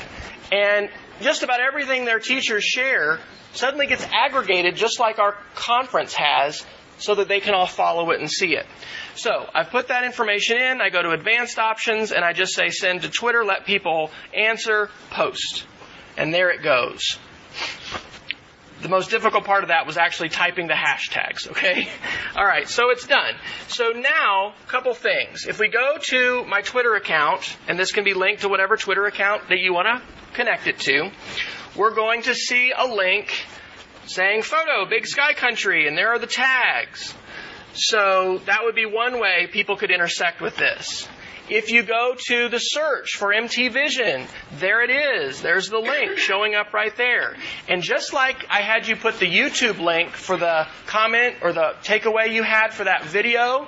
And just about everything their teachers share suddenly gets aggregated just like our conference has so that they can all follow it and see it. So I've put that information in, I go to advanced options, and I just say send to Twitter, let people answer, post. And there it goes. The most difficult part of that was actually typing the hashtags, okay? All right, so it's done. So now, a couple things. If we go to my Twitter account, and this can be linked to whatever Twitter account that you want to connect it to, we're going to see a link saying photo, big sky country, and there are the tags. So that would be one way people could intersect with this. If you go to the search for MT Vision, there it is. There's the link showing up right there. And just like I had you put the YouTube link for the comment or the takeaway you had for that video,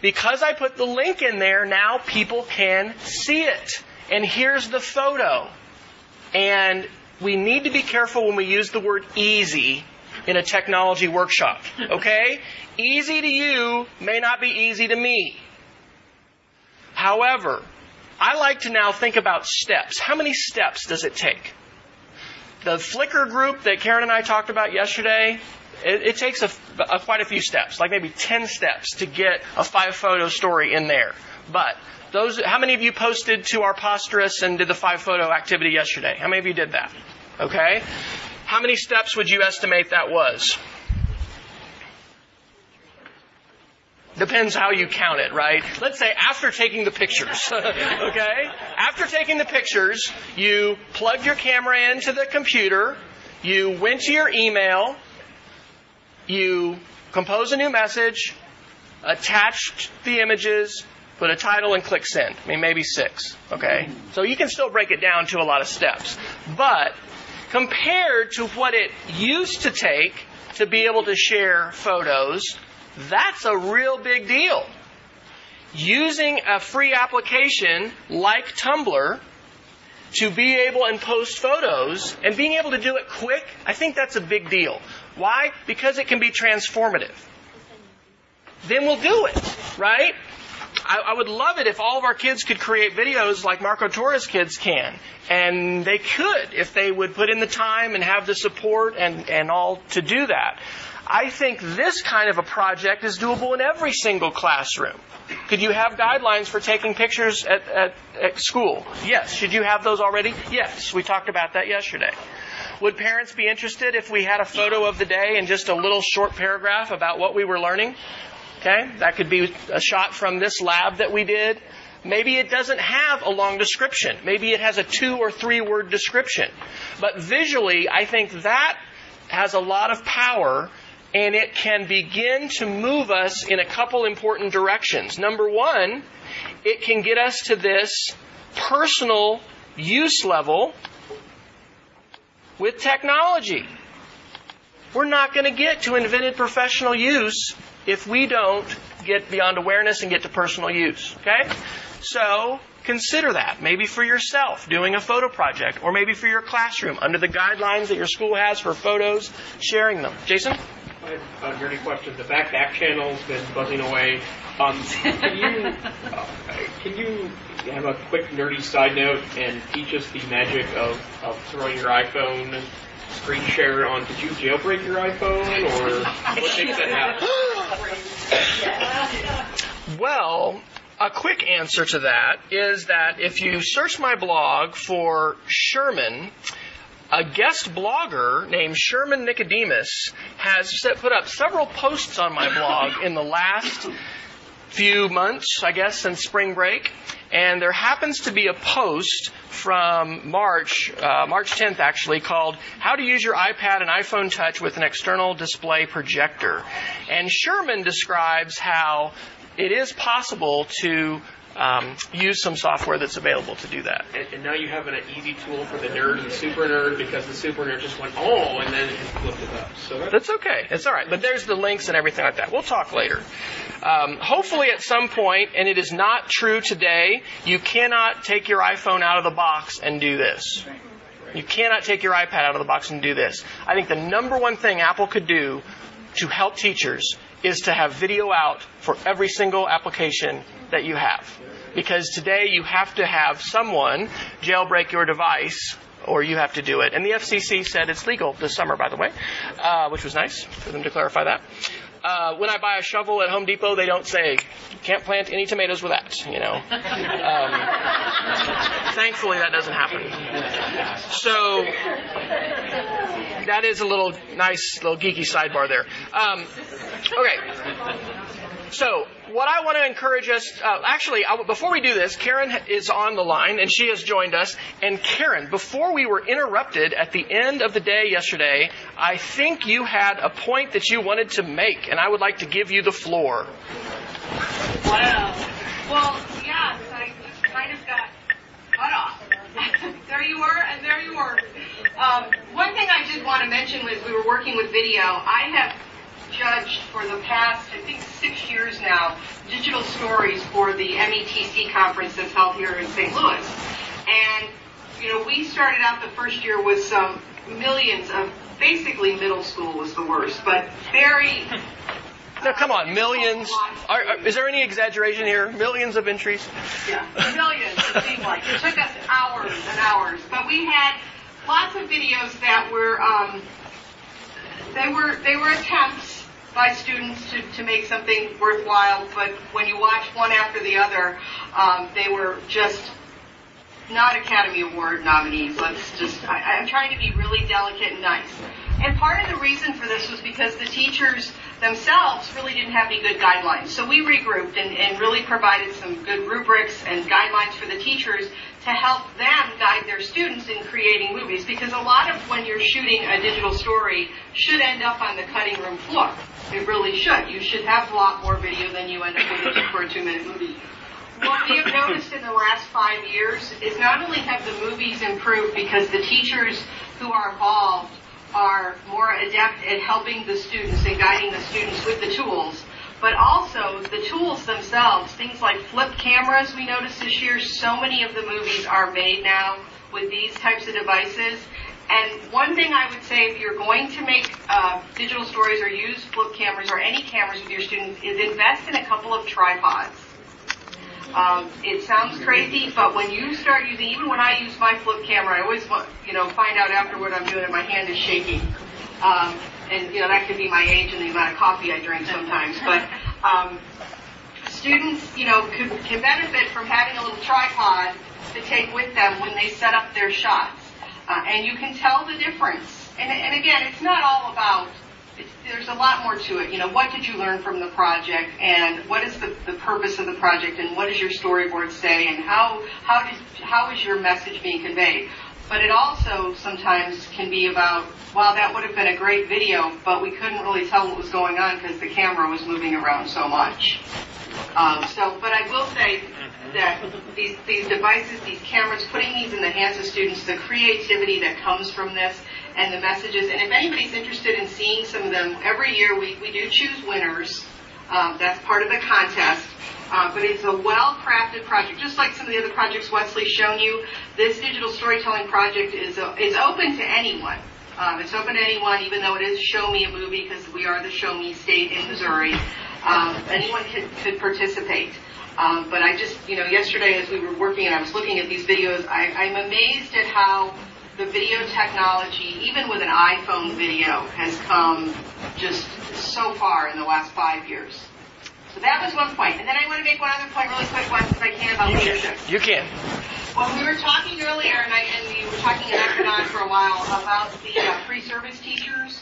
because I put the link in there, now people can see it. And here's the photo. And we need to be careful when we use the word easy in a technology workshop. Okay? Easy to you may not be easy to me. However, I like to now think about steps. How many steps does it take? The Flickr group that Karen and I talked about yesterday, it, it takes a, a, quite a few steps, like maybe 10 steps to get a five photo story in there. But those, how many of you posted to our Posterous and did the five photo activity yesterday? How many of you did that? Okay. How many steps would you estimate that was? Depends how you count it, right? Let's say after taking the pictures, okay? After taking the pictures, you plugged your camera into the computer, you went to your email, you compose a new message, attached the images, put a title, and click send. I mean, maybe six, okay? So you can still break it down to a lot of steps. But compared to what it used to take to be able to share photos, that's a real big deal. Using a free application like Tumblr to be able and post photos and being able to do it quick, I think that's a big deal. Why? Because it can be transformative. Then we'll do it, right? I, I, would love it if all of our kids could create videos like Marco Torres kids can. And they could if they would put in the time and have the support and, and all to do that. I think this kind of a project is doable in every single classroom. Could you have guidelines for taking pictures at, at, at, school? Yes. Should you have those already? Yes. We talked about that yesterday. Would parents be interested if we had a photo of the day and just a little short paragraph about what we were learning? Okay? That could be a shot from this lab that we did. Maybe it doesn't have a long description. Maybe it has a two or three word description. But visually, I think that has a lot of power and it can begin to move us in a couple important directions. Number one, it can get us to this personal use level with technology. We're not going to get to invented professional use if we don't get beyond awareness and get to personal use. Okay? So, consider that. Maybe for yourself, doing a photo project, or maybe for your classroom, under the guidelines that your school has for photos, sharing them. Jason? I have a nerdy question. The back back channel's been buzzing away. Um, can you uh, can you have a quick nerdy side note and teach us the magic of, of throwing your iPhone screen share on? Did you jailbreak your iPhone, or what makes that happen? well, a quick answer to that is that if you search my blog for Sherman, a guest blogger named Sherman Nicodemus has set, put up several posts on my blog in the last few months, I guess, since spring break. And there happens to be a post from March, uh, March 10th actually, called How to Use Your iPad and iPhone Touch with an External Display Projector. And Sherman describes how it is possible to um, use some software that's available to do that. And, and, now you have an easy tool for the nerd and the super nerd because the super nerd just went, oh, and then it flipped it up. So that's, that's okay. It's all right. But there's the links and everything like that. We'll talk later. Um, hopefully, at some point, and it is not true today, you cannot take your iPhone out of the box and do this. You cannot take your iPad out of the box and do this. I think the number one thing Apple could do to help teachers is to have video out for every single application that you have. Because today you have to have someone jailbreak your device or you have to do it. And the FCC said it's legal this summer, by the way, uh, which was nice for them to clarify that. Uh, when I buy a shovel at Home Depot, they don't say can't plant any tomatoes with that. You know. Um, thankfully, that doesn't happen. So that is a little nice, little geeky sidebar there. Um, okay. So, what I want to encourage us, uh, actually, I, before we do this, Karen is on the line and she has joined us. And Karen, before we were interrupted at the end of the day yesterday, I think you had a point that you wanted to make, and I would like to give you the floor. Wow. Well, yeah, I just kind of got cut off. there you were, and there you were. Um, one thing I did want to mention was we were working with video. I have judged for the past, I think, six years now, digital stories for the METC conference that's held here in St. Louis. And, you know, we started out the first year with some millions of, basically middle school was the worst, but very No, come on, millions. Are, are, is there any exaggeration here? Millions of entries? Yeah, millions, it seemed like. It took us hours and hours. But we had lots of videos that were, um, they were, they were attempts by students to, to make something worthwhile, but when you watch one after the other, um, they were just not Academy Award nominees. Let's just, I, I'm trying to be really delicate and nice. And part of the reason for this was because the teachers themselves really didn't have any good guidelines. So we regrouped and, and really provided some good rubrics and guidelines for the teachers to help them guide their students in creating movies because a lot of when you're shooting a digital story should end up on the cutting room floor. It really should. You should have a lot more video than you end up with for a two minute movie. What we have noticed in the last five years is not only have the movies improved because the teachers who are involved are more adept at helping the students and guiding the students with the tools, but also the tools themselves, things like flip cameras we noticed this year, so many of the movies are made now with these types of devices. And one thing I would say if you're going to make uh, digital stories or use flip cameras or any cameras with your students is invest in a couple of tripods. Um, it sounds crazy, but when you start using, even when I use my flip camera, I always want, you know, find out after what I'm doing and my hand is shaking. Um, and, you know, that could be my age and the amount of coffee I drink sometimes. But um, students, you know, could, can benefit from having a little tripod to take with them when they set up their shots. Uh, and you can tell the difference. And, and again, it's not all about there's a lot more to it. You know, what did you learn from the project, and what is the, the purpose of the project, and what does your storyboard say, and how how did how is your message being conveyed? But it also sometimes can be about, wow, that would have been a great video, but we couldn't really tell what was going on because the camera was moving around so much. Um, so, but I will say that these these devices, these cameras, putting these in the hands of students, the creativity that comes from this and the messages. And if anybody's interested in seeing some of them, every year we, we do choose winners. Um, that's part of the contest. Uh, but it's a well-crafted project, just like some of the other projects Wesley's shown you. This digital storytelling project is uh, is open to anyone. Um, it's open to anyone, even though it is Show Me a Movie, because we are the Show Me state in Missouri. Um, anyone could, could participate. Um, but I just, you know, yesterday as we were working and I was looking at these videos, I, I'm amazed at how the video technology, even with an iPhone video, has come just so far in the last five years. So that was one point. And then I want to make one other point really quick, once if I can, about You leadership. can. You can. Well, we were talking earlier, and, I, and we were talking in Akron for a while about the uh, pre-service teachers.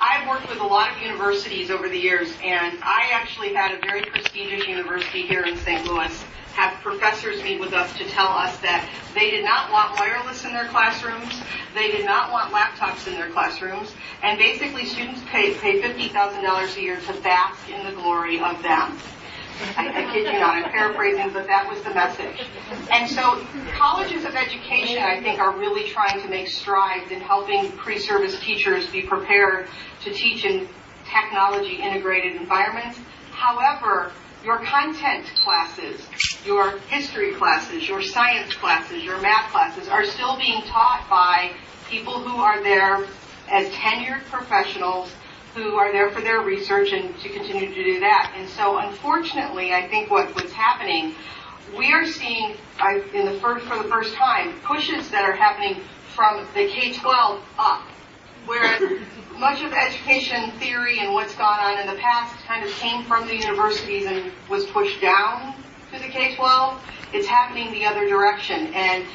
I've worked with a lot of universities over the years, and I actually had a very prestigious university here in St. Louis have professors meet with us to tell us that they did not want wireless in their classrooms, they did not want laptops in their classrooms, and basically students pay, pay $50,000 a year to bask in the glory of them. I, kid you not, I'm paraphrasing, but that was the message. And so colleges of education, I think, are really trying to make strides in helping pre-service teachers be prepared to teach in technology integrated environments. However, your content classes, your history classes, your science classes, your math classes are still being taught by people who are there as tenured professionals who are there for their research and to continue to do that. And so unfortunately, I think what, what's happening, we are seeing I, in the first, for the first time pushes that are happening from the K-12 up. Whereas much of education theory and what's gone on in the past kind of came from the universities and was pushed down to the K-12. It's happening the other direction. And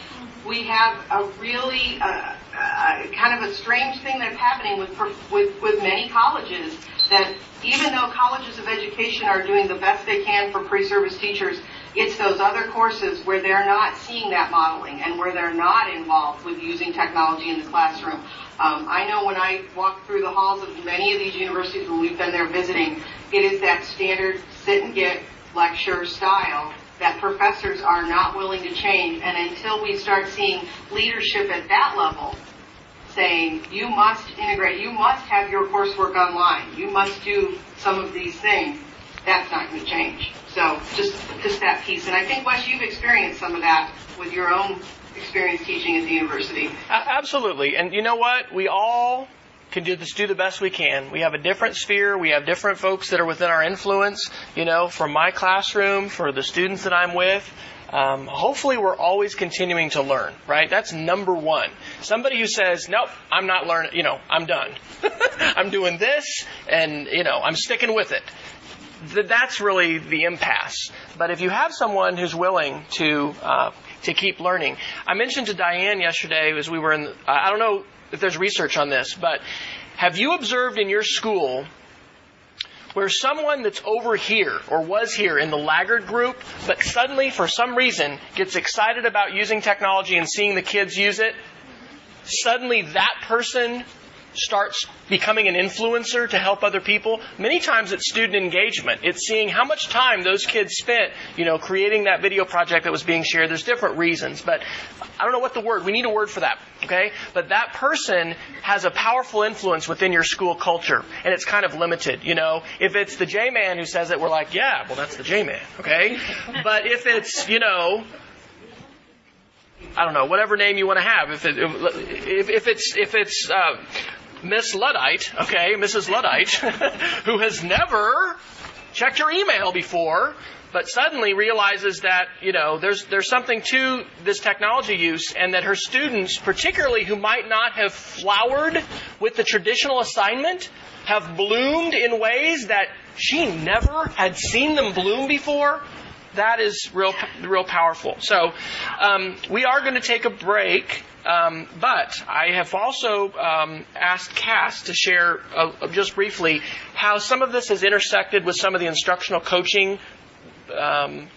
we have a really uh, uh, kind of a strange thing that's happening with, with, with many colleges that even though colleges of education are doing the best they can for pre-service teachers, it's those other courses where they're not seeing that modeling and where they're not involved with using technology in the classroom. Um, I know when I walk through the halls of many of these universities when we've been there visiting, it is that standard sit and get lecture style that professors are not willing to change. And until we start seeing leadership at that level saying, you must integrate, you must have your coursework online, you must do some of these things, that's not going to change. So just just that piece. And I think, Wes, you've experienced some of that with your own experience teaching at the university. Absolutely. And you know what? We all can do just do the best we can. We have a different sphere. We have different folks that are within our influence. You know, from my classroom, for the students that I'm with. Um, hopefully, we're always continuing to learn, right? That's number one. Somebody who says, "Nope, I'm not learning," you know, I'm done. I'm doing this, and you know, I'm sticking with it. That's really the impasse. But if you have someone who's willing to uh, to keep learning, I mentioned to Diane yesterday as we were in. I don't know if there's research on this, but have you observed in your school where someone that's over here or was here in the laggard group, but suddenly for some reason gets excited about using technology and seeing the kids use it, suddenly that person starts becoming an influencer to help other people. Many times it's student engagement. It's seeing how much time those kids spent, you know, creating that video project that was being shared. There's different reasons, but I don't know what the word, we need a word for that, okay? But that person has a powerful influence within your school culture, and it's kind of limited, you know? If it's the J-man who says it, we're like, yeah, well that's the J-man, okay? But if it's, you know, I don't know, whatever name you want to have. If, it, if, if it's if it's uh, Miss Luddite, okay, Mrs. Luddite, who has never checked her email before, but suddenly realizes that you know there's there's something to this technology use, and that her students, particularly who might not have flowered with the traditional assignment, have bloomed in ways that she never had seen them bloom before. That is real, real powerful. So, um, we are going to take a break. Um, but I have also um, asked Cass to share uh, just briefly how some of this has intersected with some of the instructional coaching um,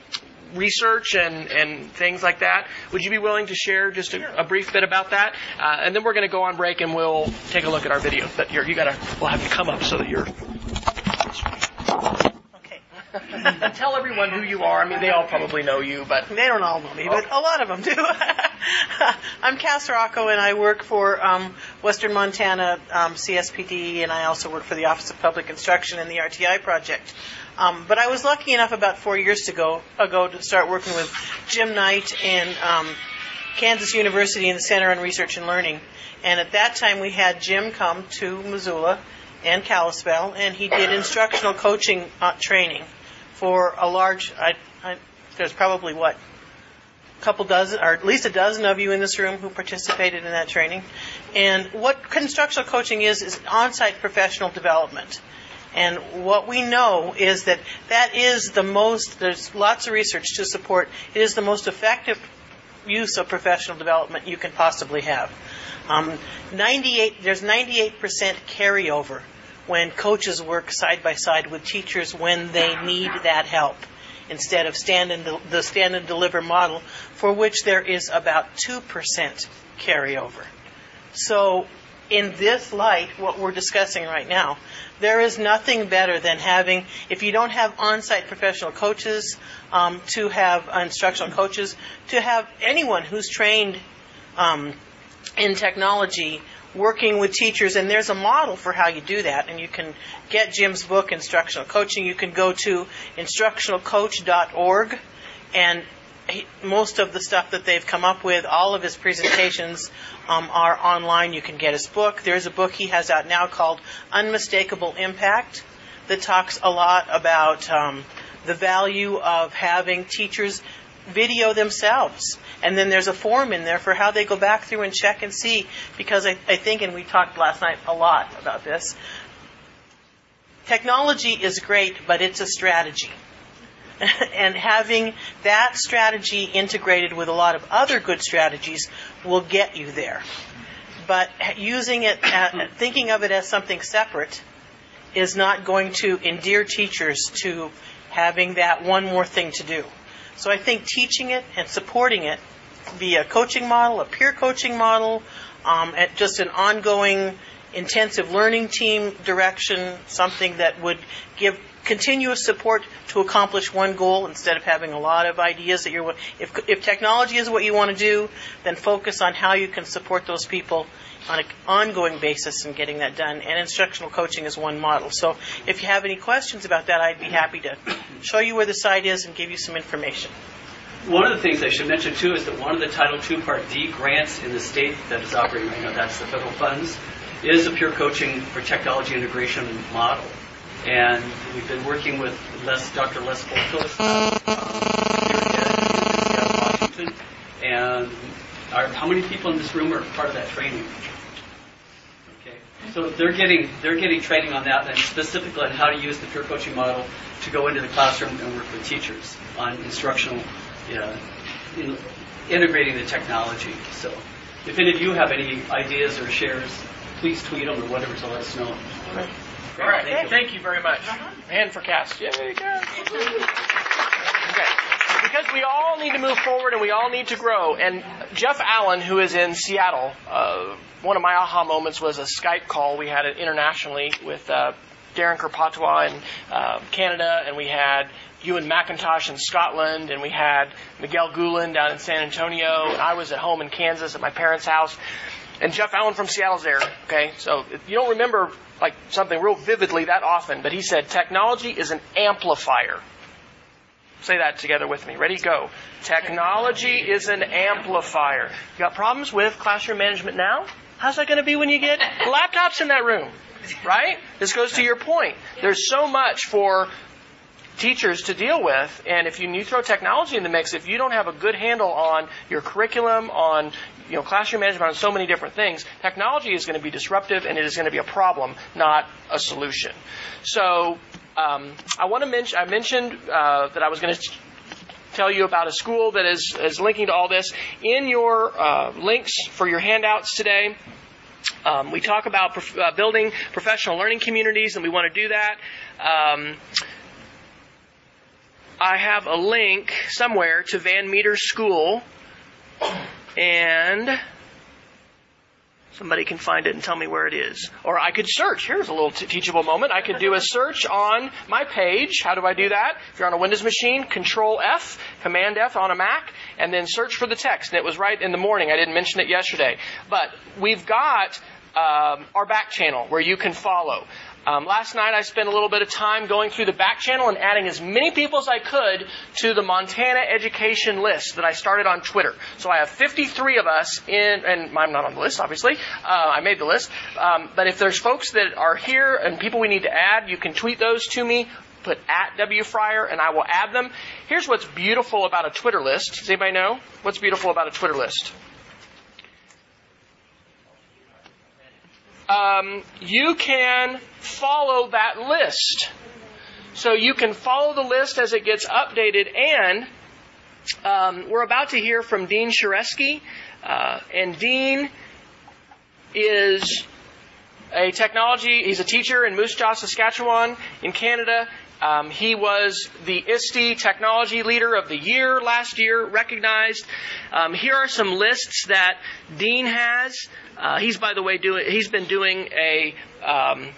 research and, and things like that. Would you be willing to share just a, a brief bit about that? Uh, and then we're going to go on break and we'll take a look at our video. But you're, you got to, we'll have you come up so that you're. tell everyone who you are. I mean, they all probably know you, but they don't all know me, but a lot of them do. I'm Cass Rocco, and I work for um, Western Montana um, CSPD, and I also work for the Office of Public Instruction and the RTI project. Um, but I was lucky enough about four years ago ago to start working with Jim Knight and um, Kansas University and the Center on Research and Learning. And at that time, we had Jim come to Missoula and Kalispell, and he did instructional coaching uh, training for a large. I, I, there's probably what a couple dozen, or at least a dozen of you in this room who participated in that training. And what instructional coaching is is on-site professional development. And what we know is that that is the most, there's lots of research to support, it is the most effective use of professional development you can possibly have. Um, 98, there's 98% carryover when coaches work side by side with teachers when they need that help instead of stand and de- the stand and deliver model for which there is about 2% carryover. So in this light, what we're discussing right now, there is nothing better than having, if you don't have on-site professional coaches, um, to have instructional coaches, to have anyone who's trained um, in technology working with teachers, and there's a model for how you do that. And you can get Jim's book, Instructional Coaching. You can go to instructionalcoach.org, and he, most of the stuff that they've come up with, all of his presentations um, are online. You can get his book. There's a book he has out now called Unmistakable Impact that talks a lot about um, the value of having teachers video themselves. And then there's a form in there for how they go back through and check and see, because I, I think, and we talked last night a lot about this, technology is great, but it's a strategy. and having that strategy integrated with a lot of other good strategies will get you there. But using it, at, thinking of it as something separate, is not going to endear teachers to having that one more thing to do. So I think teaching it and supporting it via coaching model, a peer coaching model, um, at just an ongoing intensive learning team direction, something that would give continuous support to accomplish one goal instead of having a lot of ideas that you're if if technology is what you want to do then focus on how you can support those people on an ongoing basis in getting that done. And instructional coaching is one model. So if you have any questions about that I'd be happy to show you where the site is and give you some information. One of the things I should mention too is that one of the Title II Part D grants in the state that is operating right now, that's the federal funds, is a peer coaching for technology integration model. And we've been working with Les, Dr. Les Boltos uh, here Washington. And our, how many people in this room are part of that training? Okay. So they're getting they're getting training on that, and specifically on how to use the peer coaching model to go into the classroom and work with teachers on instructional, yeah, in, integrating the technology. So, if any of you have any ideas or shares, please tweet them or whatever to let us know. All right. Thank you, Thank you very much. Hand for Cass. Yay, Cass. Okay. Because we all need to move forward and we all need to grow. And Jeff Allen, who is in Seattle, uh, one of my aha moments was a Skype call we had it internationally with uh, Darren Kuropatwa in uh, Canada, and we had Ewan McIntosh in Scotland, and we had Miguel Guhlin down in San Antonio, and I was at home in Kansas at my parents' house. And Jeff Allen from Seattle's there. Okay, so you don't remember like something real vividly that often, but he said technology is an amplifier. Say that together with me. Ready? Go. Technology is an amplifier. You got problems with classroom management now? How's that going to be when you get laptops in that room? Right? This goes to your point. There's so much for teachers to deal with. And if you, you throw technology in the mix, if you don't have a good handle on your curriculum, on you know classroom management, on so many different things, technology is going to be disruptive and it is going to be a problem, not a solution. So um, I want to mention. I mentioned uh, that I was going to tell you about a school that is, is linking to all this. In your uh, links for your handouts today, um, we talk about prof- uh, building professional learning communities, and we want to do that. Um, I have a link somewhere to Van Meter School, and somebody can find it and tell me where it is. Or I could search. Here's a little teachable moment. I could do a search on my page. How do I do that? If you're on a Windows machine, Control F, Command F on a Mac, and then search for the text. And it was right in the morning. I didn't mention it yesterday. But we've got um, our back channel where you can follow. Um, last night I spent a little bit of time going through the back channel and adding as many people as I could to the Montana education list that I started on Twitter. So I have 53 of us in, and I'm not on the list, obviously. Uh, I made the list. Um, but if there's folks that are here and people we need to add, you can tweet those to me. Put at W Fryer and I will add them. Here's what's beautiful about a Twitter list. Does anybody know what's beautiful about a Twitter list? Um, you can follow that list. So you can follow the list as it gets updated, and um, we're about to hear from Dean Shareski, uh, and Dean is a technology. He's a teacher in Moose Jaw, Saskatchewan, in Canada. Um, he was the ISTE Technology Leader of the Year last year, recognized. Um, here are some lists that Dean has. Uh, he's, by the way, doing. He's been doing a um,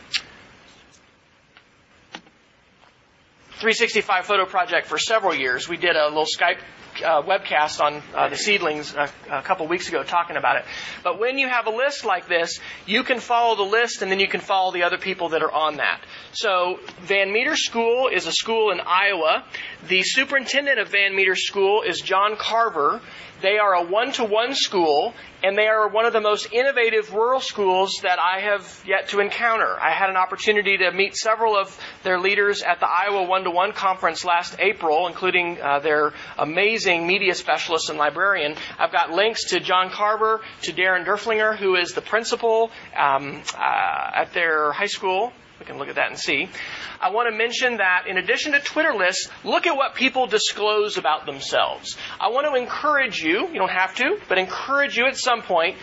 365 photo project for several years. We did a little Skype uh, webcast on uh, the seedlings a, a couple weeks ago talking about it. But when you have a list like this, you can follow the list and then you can follow the other people that are on that. So Van Meter School is a school in Iowa. The superintendent of Van Meter School is John Carver. They are a one-to-one school, and they are one of the most innovative rural schools that I have yet to encounter. I had an opportunity to meet several of their leaders at the Iowa one-to-one conference last April, including uh, their amazing media specialist and librarian. I've got links to John Carver, to Darren Derflinger, who is the principal um, uh, at their high school we can look at that and see. I want to mention that in addition to Twitter lists, look at what people disclose about themselves. I want to encourage you, you don't have to, but encourage you at some point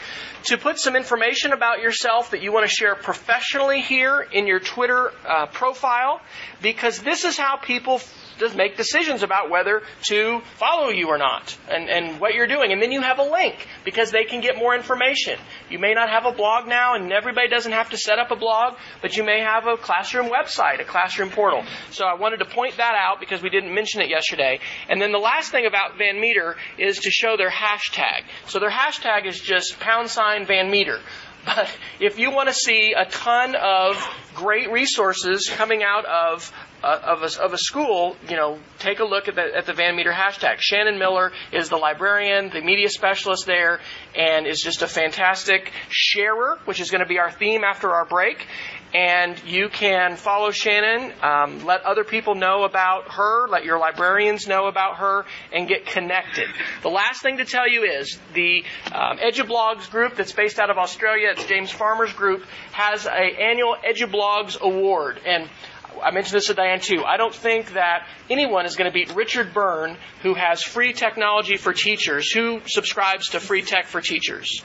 to put some information about yourself that you want to share professionally here in your Twitter uh, profile because this is how people does make decisions about whether to follow you or not and, and what you're doing. And then you have a link because they can get more information. You may not have a blog now and everybody doesn't have to set up a blog, but you may have a classroom website, a classroom portal. So I wanted to point that out because we didn't mention it yesterday. And then the last thing about Van Meter is to show their hashtag. So their hashtag is just pound sign Van Meter. But if you want to see a ton of great resources coming out of uh, of, a, of a school, you know, take a look at the, at the Van Meter hashtag. Shannon Miller is the librarian, the media specialist there, and is just a fantastic sharer, which is going to be our theme after our break. And you can follow Shannon, um, let other people know about her, let your librarians know about her, and get connected. The last thing to tell you is the um, EduBlogs group that's based out of Australia, it's James Farmer's group, has an annual EduBlogs award. And I mentioned this to Diane too. I don't think that anyone is going to beat Richard Byrne, who has free technology for teachers, who subscribes to free tech for teachers.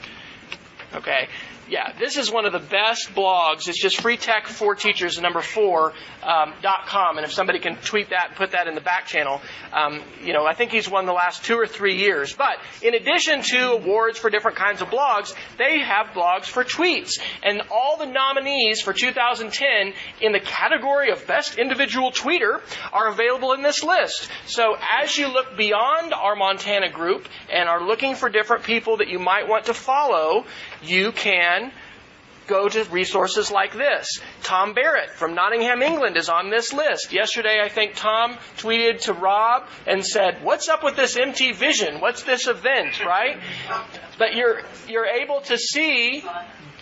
Okay yeah, this is one of the best blogs. It's just free tech for teachers, number four, um, dot com. And if somebody can tweet that and put that in the back channel, um, you know, I think he's won the last two or three years. But in addition to awards for different kinds of blogs, they have blogs for tweets. And all the nominees for 2010 in the category of best individual tweeter are available in this list. So as you look beyond our Montana group and are looking for different people that you might want to follow, you can go to resources like this. Tom Barrett from Nottingham, England is on this list. Yesterday, I think Tom tweeted to Rob and said, What's up with this MT Vision? What's this event, right? But you're, you're able to see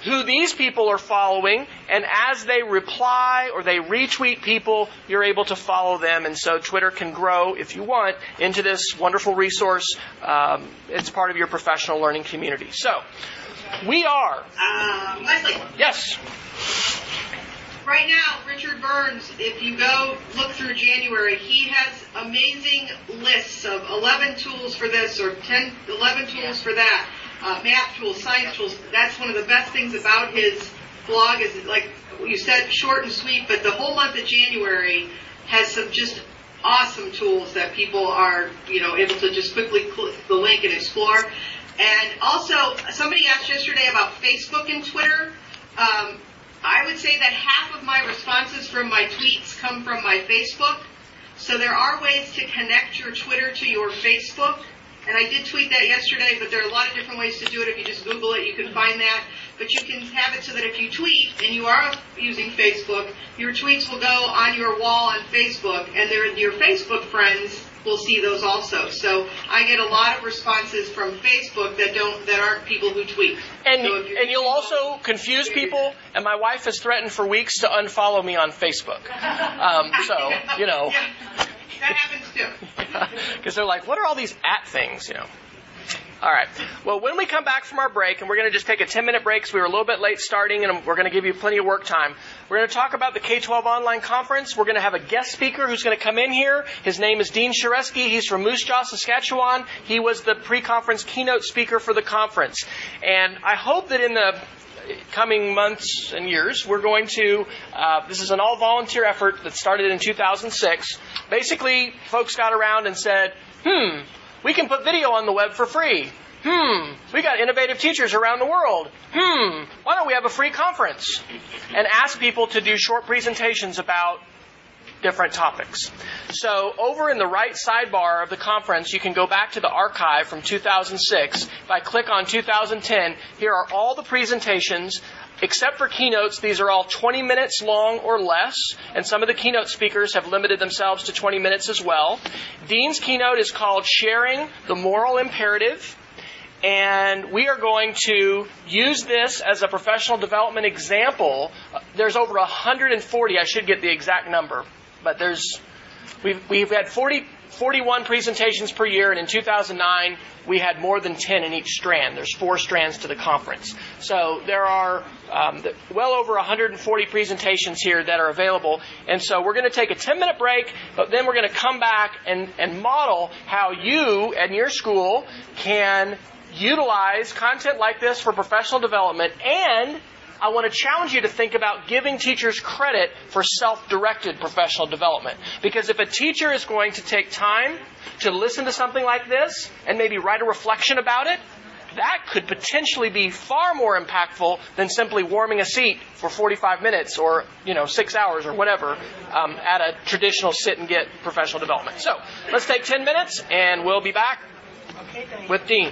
who these people are following, and as they reply or they retweet people, you're able to follow them. And so Twitter can grow, if you want, into this wonderful resource. Um, it's part of your professional learning community. So, we are. Uh, Leslie. Yes. Right now, Richard Byrne's, if you go look through January, he has amazing lists of 11 tools for this or 10, 11 tools for that, uh, math tools, science tools. That's one of the best things about his blog is like you said, short and sweet, but the whole month of January has some just awesome tools that people are, you know, able to just quickly click the link and explore. And also, somebody asked yesterday about Facebook and Twitter. Um, I would say that half of my responses from my tweets come from my Facebook. So there are ways to connect your Twitter to your Facebook. And I did tweet that yesterday, but there are a lot of different ways to do it. If you just Google it, you can find that. But you can have it so that if you tweet and you are using Facebook, your tweets will go on your wall on Facebook, and your Facebook friends will see those also. So I get a lot of responses from Facebook that don't that aren't people who tweet. And so and you'll also confuse people. And my wife has threatened for weeks to unfollow me on Facebook. Um, so you know. Yeah. That happens too. Because they're like, what are all these at things? You know. All right. Well, when we come back from our break, and we're going to just take a 10 minute break because we were a little bit late starting, and we're going to give you plenty of work time. We're going to talk about the K 12 online conference. We're going to have a guest speaker who's going to come in here. His name is Dean Shareski. He's from Moose Jaw, Saskatchewan. He was the pre conference keynote speaker for the conference. And I hope that in the coming months and years, we're going to, uh, this is an all volunteer effort that started in 2006. Basically, folks got around and said, hmm, we can put video on the web for free. Hmm, we got innovative teachers around the world. Hmm, why don't we have a free conference? And ask people to do short presentations about different topics. So over in the right sidebar of the conference, you can go back to the archive from 2006. If I click on 2010, here are all the presentations Except for keynotes, these are all 20 minutes long or less, and some of the keynote speakers have limited themselves to 20 minutes as well. Dean's keynote is called Sharing the Moral Imperative, and we are going to use this as a professional development example. There's over 140, I should get the exact number, but there's we've, we've had 40 41 presentations per year, and in 2009, we had more than 10 in each strand. There's four strands to the conference. So there are um, well over 140 presentations here that are available. And so we're going to take a 10 minute break, but then we're going to come back and, and model how you and your school can utilize content like this for professional development and I want to challenge you to think about giving teachers credit for self-directed professional development. Because if a teacher is going to take time to listen to something like this and maybe write a reflection about it, that could potentially be far more impactful than simply warming a seat for 45 minutes or, you know, six hours or whatever um, at a traditional sit and get professional development. So let's take 10 minutes and we'll be back with Dean.